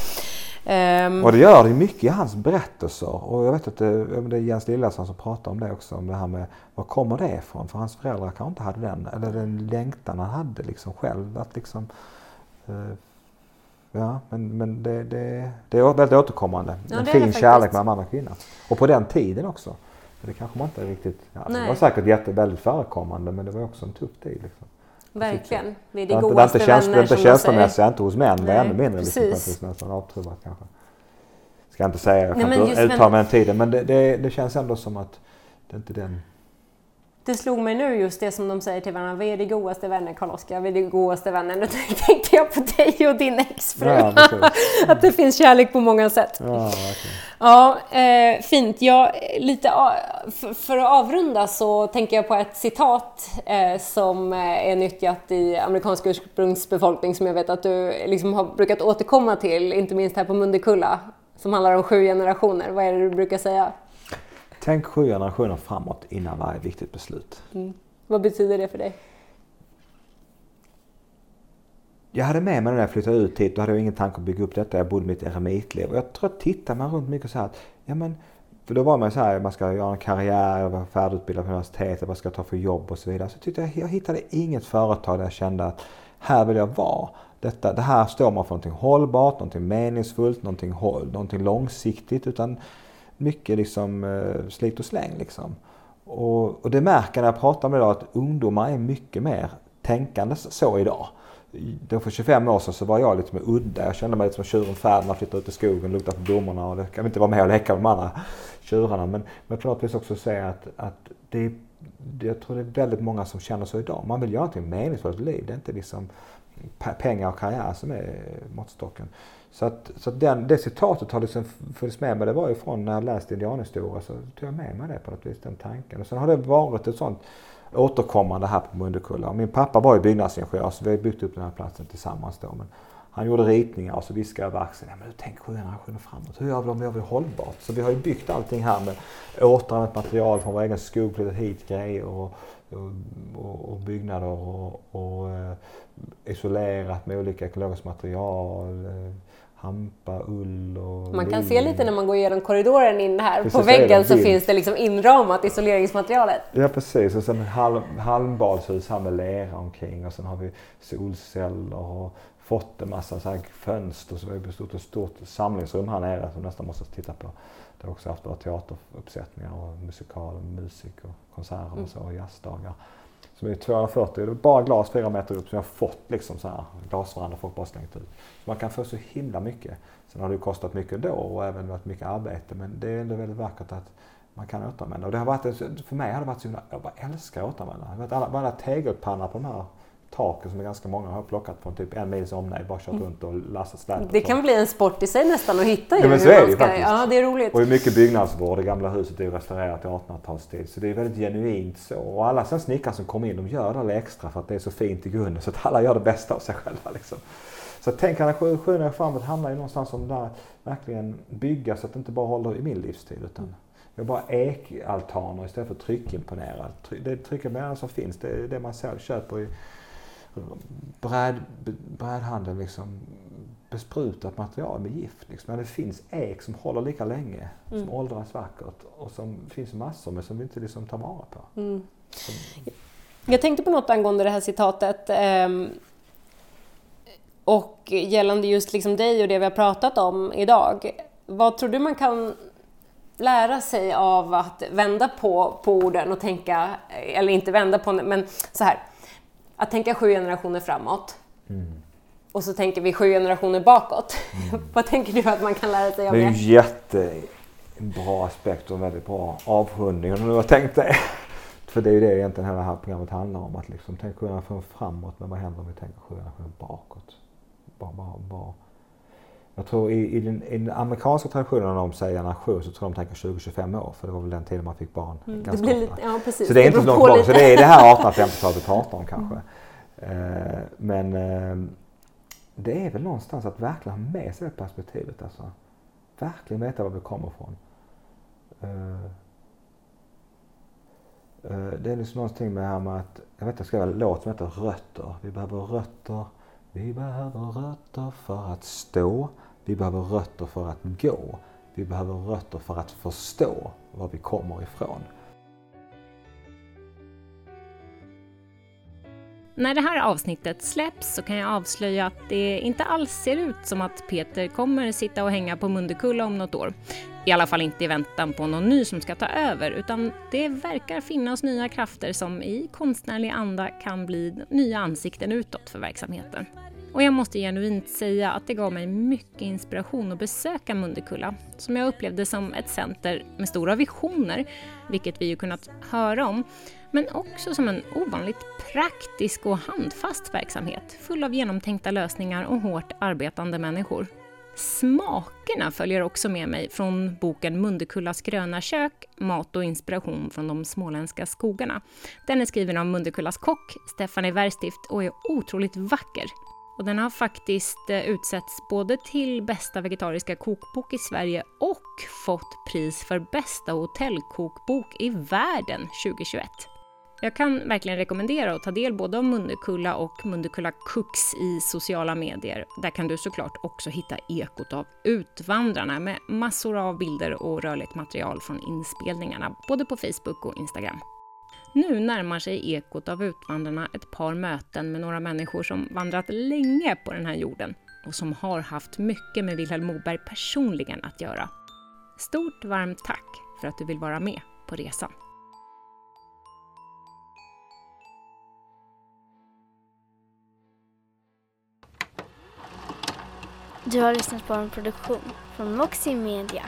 Um, och det gör det mycket i hans berättelser. Och jag vet att det, det är Jens Lillasson som pratar om det också, om det här med var kommer det ifrån? För hans föräldrar kanske inte hade den, eller den längtan han hade liksom själv. Att liksom, uh, ja, men, men det, det, det är väldigt återkommande. Ja, en fin kärlek med en andra kvinna. Och på den tiden också. Det kanske man inte riktigt, ja, det var säkert jätte, väldigt förekommande men det var också en tuff tid. Liksom. Verkligen. Det är det, det godaste vänner Inte känslomässiga, inte hos män, men ännu mindre precis. nästan avtrubbad kanske. Ska jag inte säga, jag kan Nej, inte uttala mig den tiden, men det, det, det, känns ändå som att det inte är den det slog mig nu just det som de säger till varandra, vi är det godaste vänner Karl-Oskar, vi är det godaste vänner. Nu (laughs) tänkte jag på dig och din exfru. Ja, (laughs) att det finns kärlek på många sätt. Ja, ja eh, fint. Ja, lite för, för, att avrunda så tänker jag på ett citat eh, som är nyttjat i amerikansk ursprungsbefolkning som jag vet att du liksom har brukat återkomma till, inte minst här på Mundekulla, som handlar om sju generationer. Vad är det du brukar säga? Tänk sju generationer framåt innan varje viktigt beslut. Mm. Vad betyder det för dig? Jag hade med mig när jag flyttade ut hit, då hade jag ingen tanke att bygga upp detta. Jag bodde mitt eremitliv. Och jag tror att tittar man runt mycket så här att, ja men, för då var man så här, man ska göra en karriär, jag var färdigutbildad på universitetet, vad ska jag ta för jobb och så vidare. Så tyckte jag, jag hittade inget företag där jag kände att här vill jag vara. Detta, det här står man för någonting hållbart, någonting meningsfullt, någonting, någonting långsiktigt. Utan mycket liksom eh, slit och släng liksom. Och, och det märker när jag pratar med idag att ungdomar är mycket mer tänkande så idag. Då för 25 år sedan så var jag lite mer udda. Jag kände mig lite som tjuren Ferdinand, flyttade ut i skogen, luktade på blommorna och det kan inte vara med och leka med de andra tjurarna. Men, men på något vis också säga att, att det, jag tror det är väldigt många som känner så idag. Man vill göra någonting meningsfullt i livet. Det är inte liksom pengar och karriär som är måttstocken. Så att, så att den, det citatet har liksom funnits med mig. Det var ju från när jag läste indianhistoria så tog jag med mig det på något vis, den tanken. Och sen har det varit ett sånt återkommande här på Mundekulla. Min pappa var ju byggnadsingenjör så vi har byggt upp den här platsen tillsammans då. Men han gjorde ritningar och så viskade jag över axeln. Ja, men tänk sju generationer framåt. Hur gör vi om vi gör det hållbart? Så vi har ju byggt allting här med återanvänt material från vår egen skog, flyttat hit grejer och, och, och byggnader och, och eh, isolerat med olika ekologiska material. Eh, Hampa, ull och Man kan se lite när man går igenom korridoren in här. Precis, på väggen så, finns det liksom inramat isoleringsmaterialet. Ja precis och sen halm, halmbadshus här med lera omkring och sen har vi solceller och fått en massa så här fönster så vi har bestått ett stort samlingsrum här nere som nästan måste titta på. Det har också haft våra teateruppsättningar och musikal, musik och konserter och så och jazzdagar som är 240, det är bara glas fyra meter upp som jag har fått liksom så här glasveranda folk bara slängt typ. ut. Så man kan få så himla mycket. Sen har det kostat mycket då och även varit mycket arbete men det är ändå väldigt vackert att man kan återanvända. Och det har varit, för mig har det varit så himla, jag bara älskar att återanvända. Alla, alla tegelpannor på de här taken som är ganska många har plockat från typ en mils omnejd, bara kört mm. runt och lastat släp. Det kan bli en sport i sig nästan att hitta ju. Ja, men så är det ska, faktiskt. Ja, det är roligt. Och mycket byggnadsvård, det gamla huset är ju restaurerat i 1800-talsstil så det är väldigt genuint så. Och alla sen snickare som kommer in, de gör det extra för att det är så fint i grunden så att alla gör det bästa av sig själva liksom. Så tänk att sju framåt handlar ju någonstans om det där verkligen bygga så att det inte bara håller i min livstid utan har bara ekaltaner istället för tryckimponerad. Det tryckimponerade som finns, det är det man själv köper i bräd, brädhandeln liksom besprutat material med gift. Liksom. Men det finns ek som håller lika länge, mm. som åldras vackert och som finns massor med som vi inte liksom tar vara på. Mm. Jag tänkte på något angående det här citatet. Um, och gällande just liksom dig och det vi har pratat om idag. Vad tror du man kan lära sig av att vända på, på orden och tänka, eller inte vända på men så här, att tänka sju generationer framåt. Mm. Och så tänker vi sju generationer bakåt. Mm. (laughs) Vad tänker du att man kan lära sig av det? Det är en jättebra aspekt och en väldigt bra avrundning om du har tänkt det. (laughs) För det är ju det egentligen hela det här programmet handlar om. Att liksom tänka sju generationer framåt, men vad händer om vi tänker sju generationer bakåt? Bara, bara, bara. Jag tror i, i, den, i den amerikanska traditionen de säger generation så tror de tänker 20-25 år för det var väl den tiden man fick barn. Mm, ganska det lite, ja, precis. Så det är inte så långt tillbaka. Så det är det här 1850-talet vi pratar om kanske. Mm. Uh, men uh, det är väl någonstans att verkligen ha med sig det perspektivet. Alltså. Verkligen veta var vi kommer ifrån. Uh, det är liksom någonting med det här med att, jag vet jag skrev en låt som heter Rötter. Vi behöver rötter, vi behöver rötter för att stå. Vi behöver rötter för att gå. Vi behöver rötter för att förstå var vi kommer ifrån. När det här avsnittet släpps så kan jag avslöja att det inte alls ser ut som att Peter kommer sitta och hänga på Mundekulla om något år. I alla fall inte i väntan på någon ny som ska ta över, utan det verkar finnas nya krafter som i konstnärlig anda kan bli nya ansikten utåt för verksamheten. Och jag måste genuint säga att det gav mig mycket inspiration att besöka Mundekulla, som jag upplevde som ett center med stora visioner, vilket vi ju kunnat höra om, men också som en ovanligt praktisk och handfast verksamhet, full av genomtänkta lösningar och hårt arbetande människor. Smakerna följer också med mig från boken Mundekullas gröna kök, mat och inspiration från de småländska skogarna. Den är skriven av Mundekullas kock, Stefanie Werstift, och är otroligt vacker. Och den har faktiskt eh, utsetts både till bästa vegetariska kokbok i Sverige och fått pris för bästa hotellkokbok i världen 2021. Jag kan verkligen rekommendera att ta del både av Mundekulla och Mundekulla Cooks i sociala medier. Där kan du såklart också hitta ekot av Utvandrarna med massor av bilder och rörligt material från inspelningarna, både på Facebook och Instagram. Nu närmar sig ekot av Utvandrarna ett par möten med några människor som vandrat länge på den här jorden och som har haft mycket med Vilhelm Moberg personligen att göra. Stort varmt tack för att du vill vara med på resan. Du har lyssnat på en produktion från Moxie Media.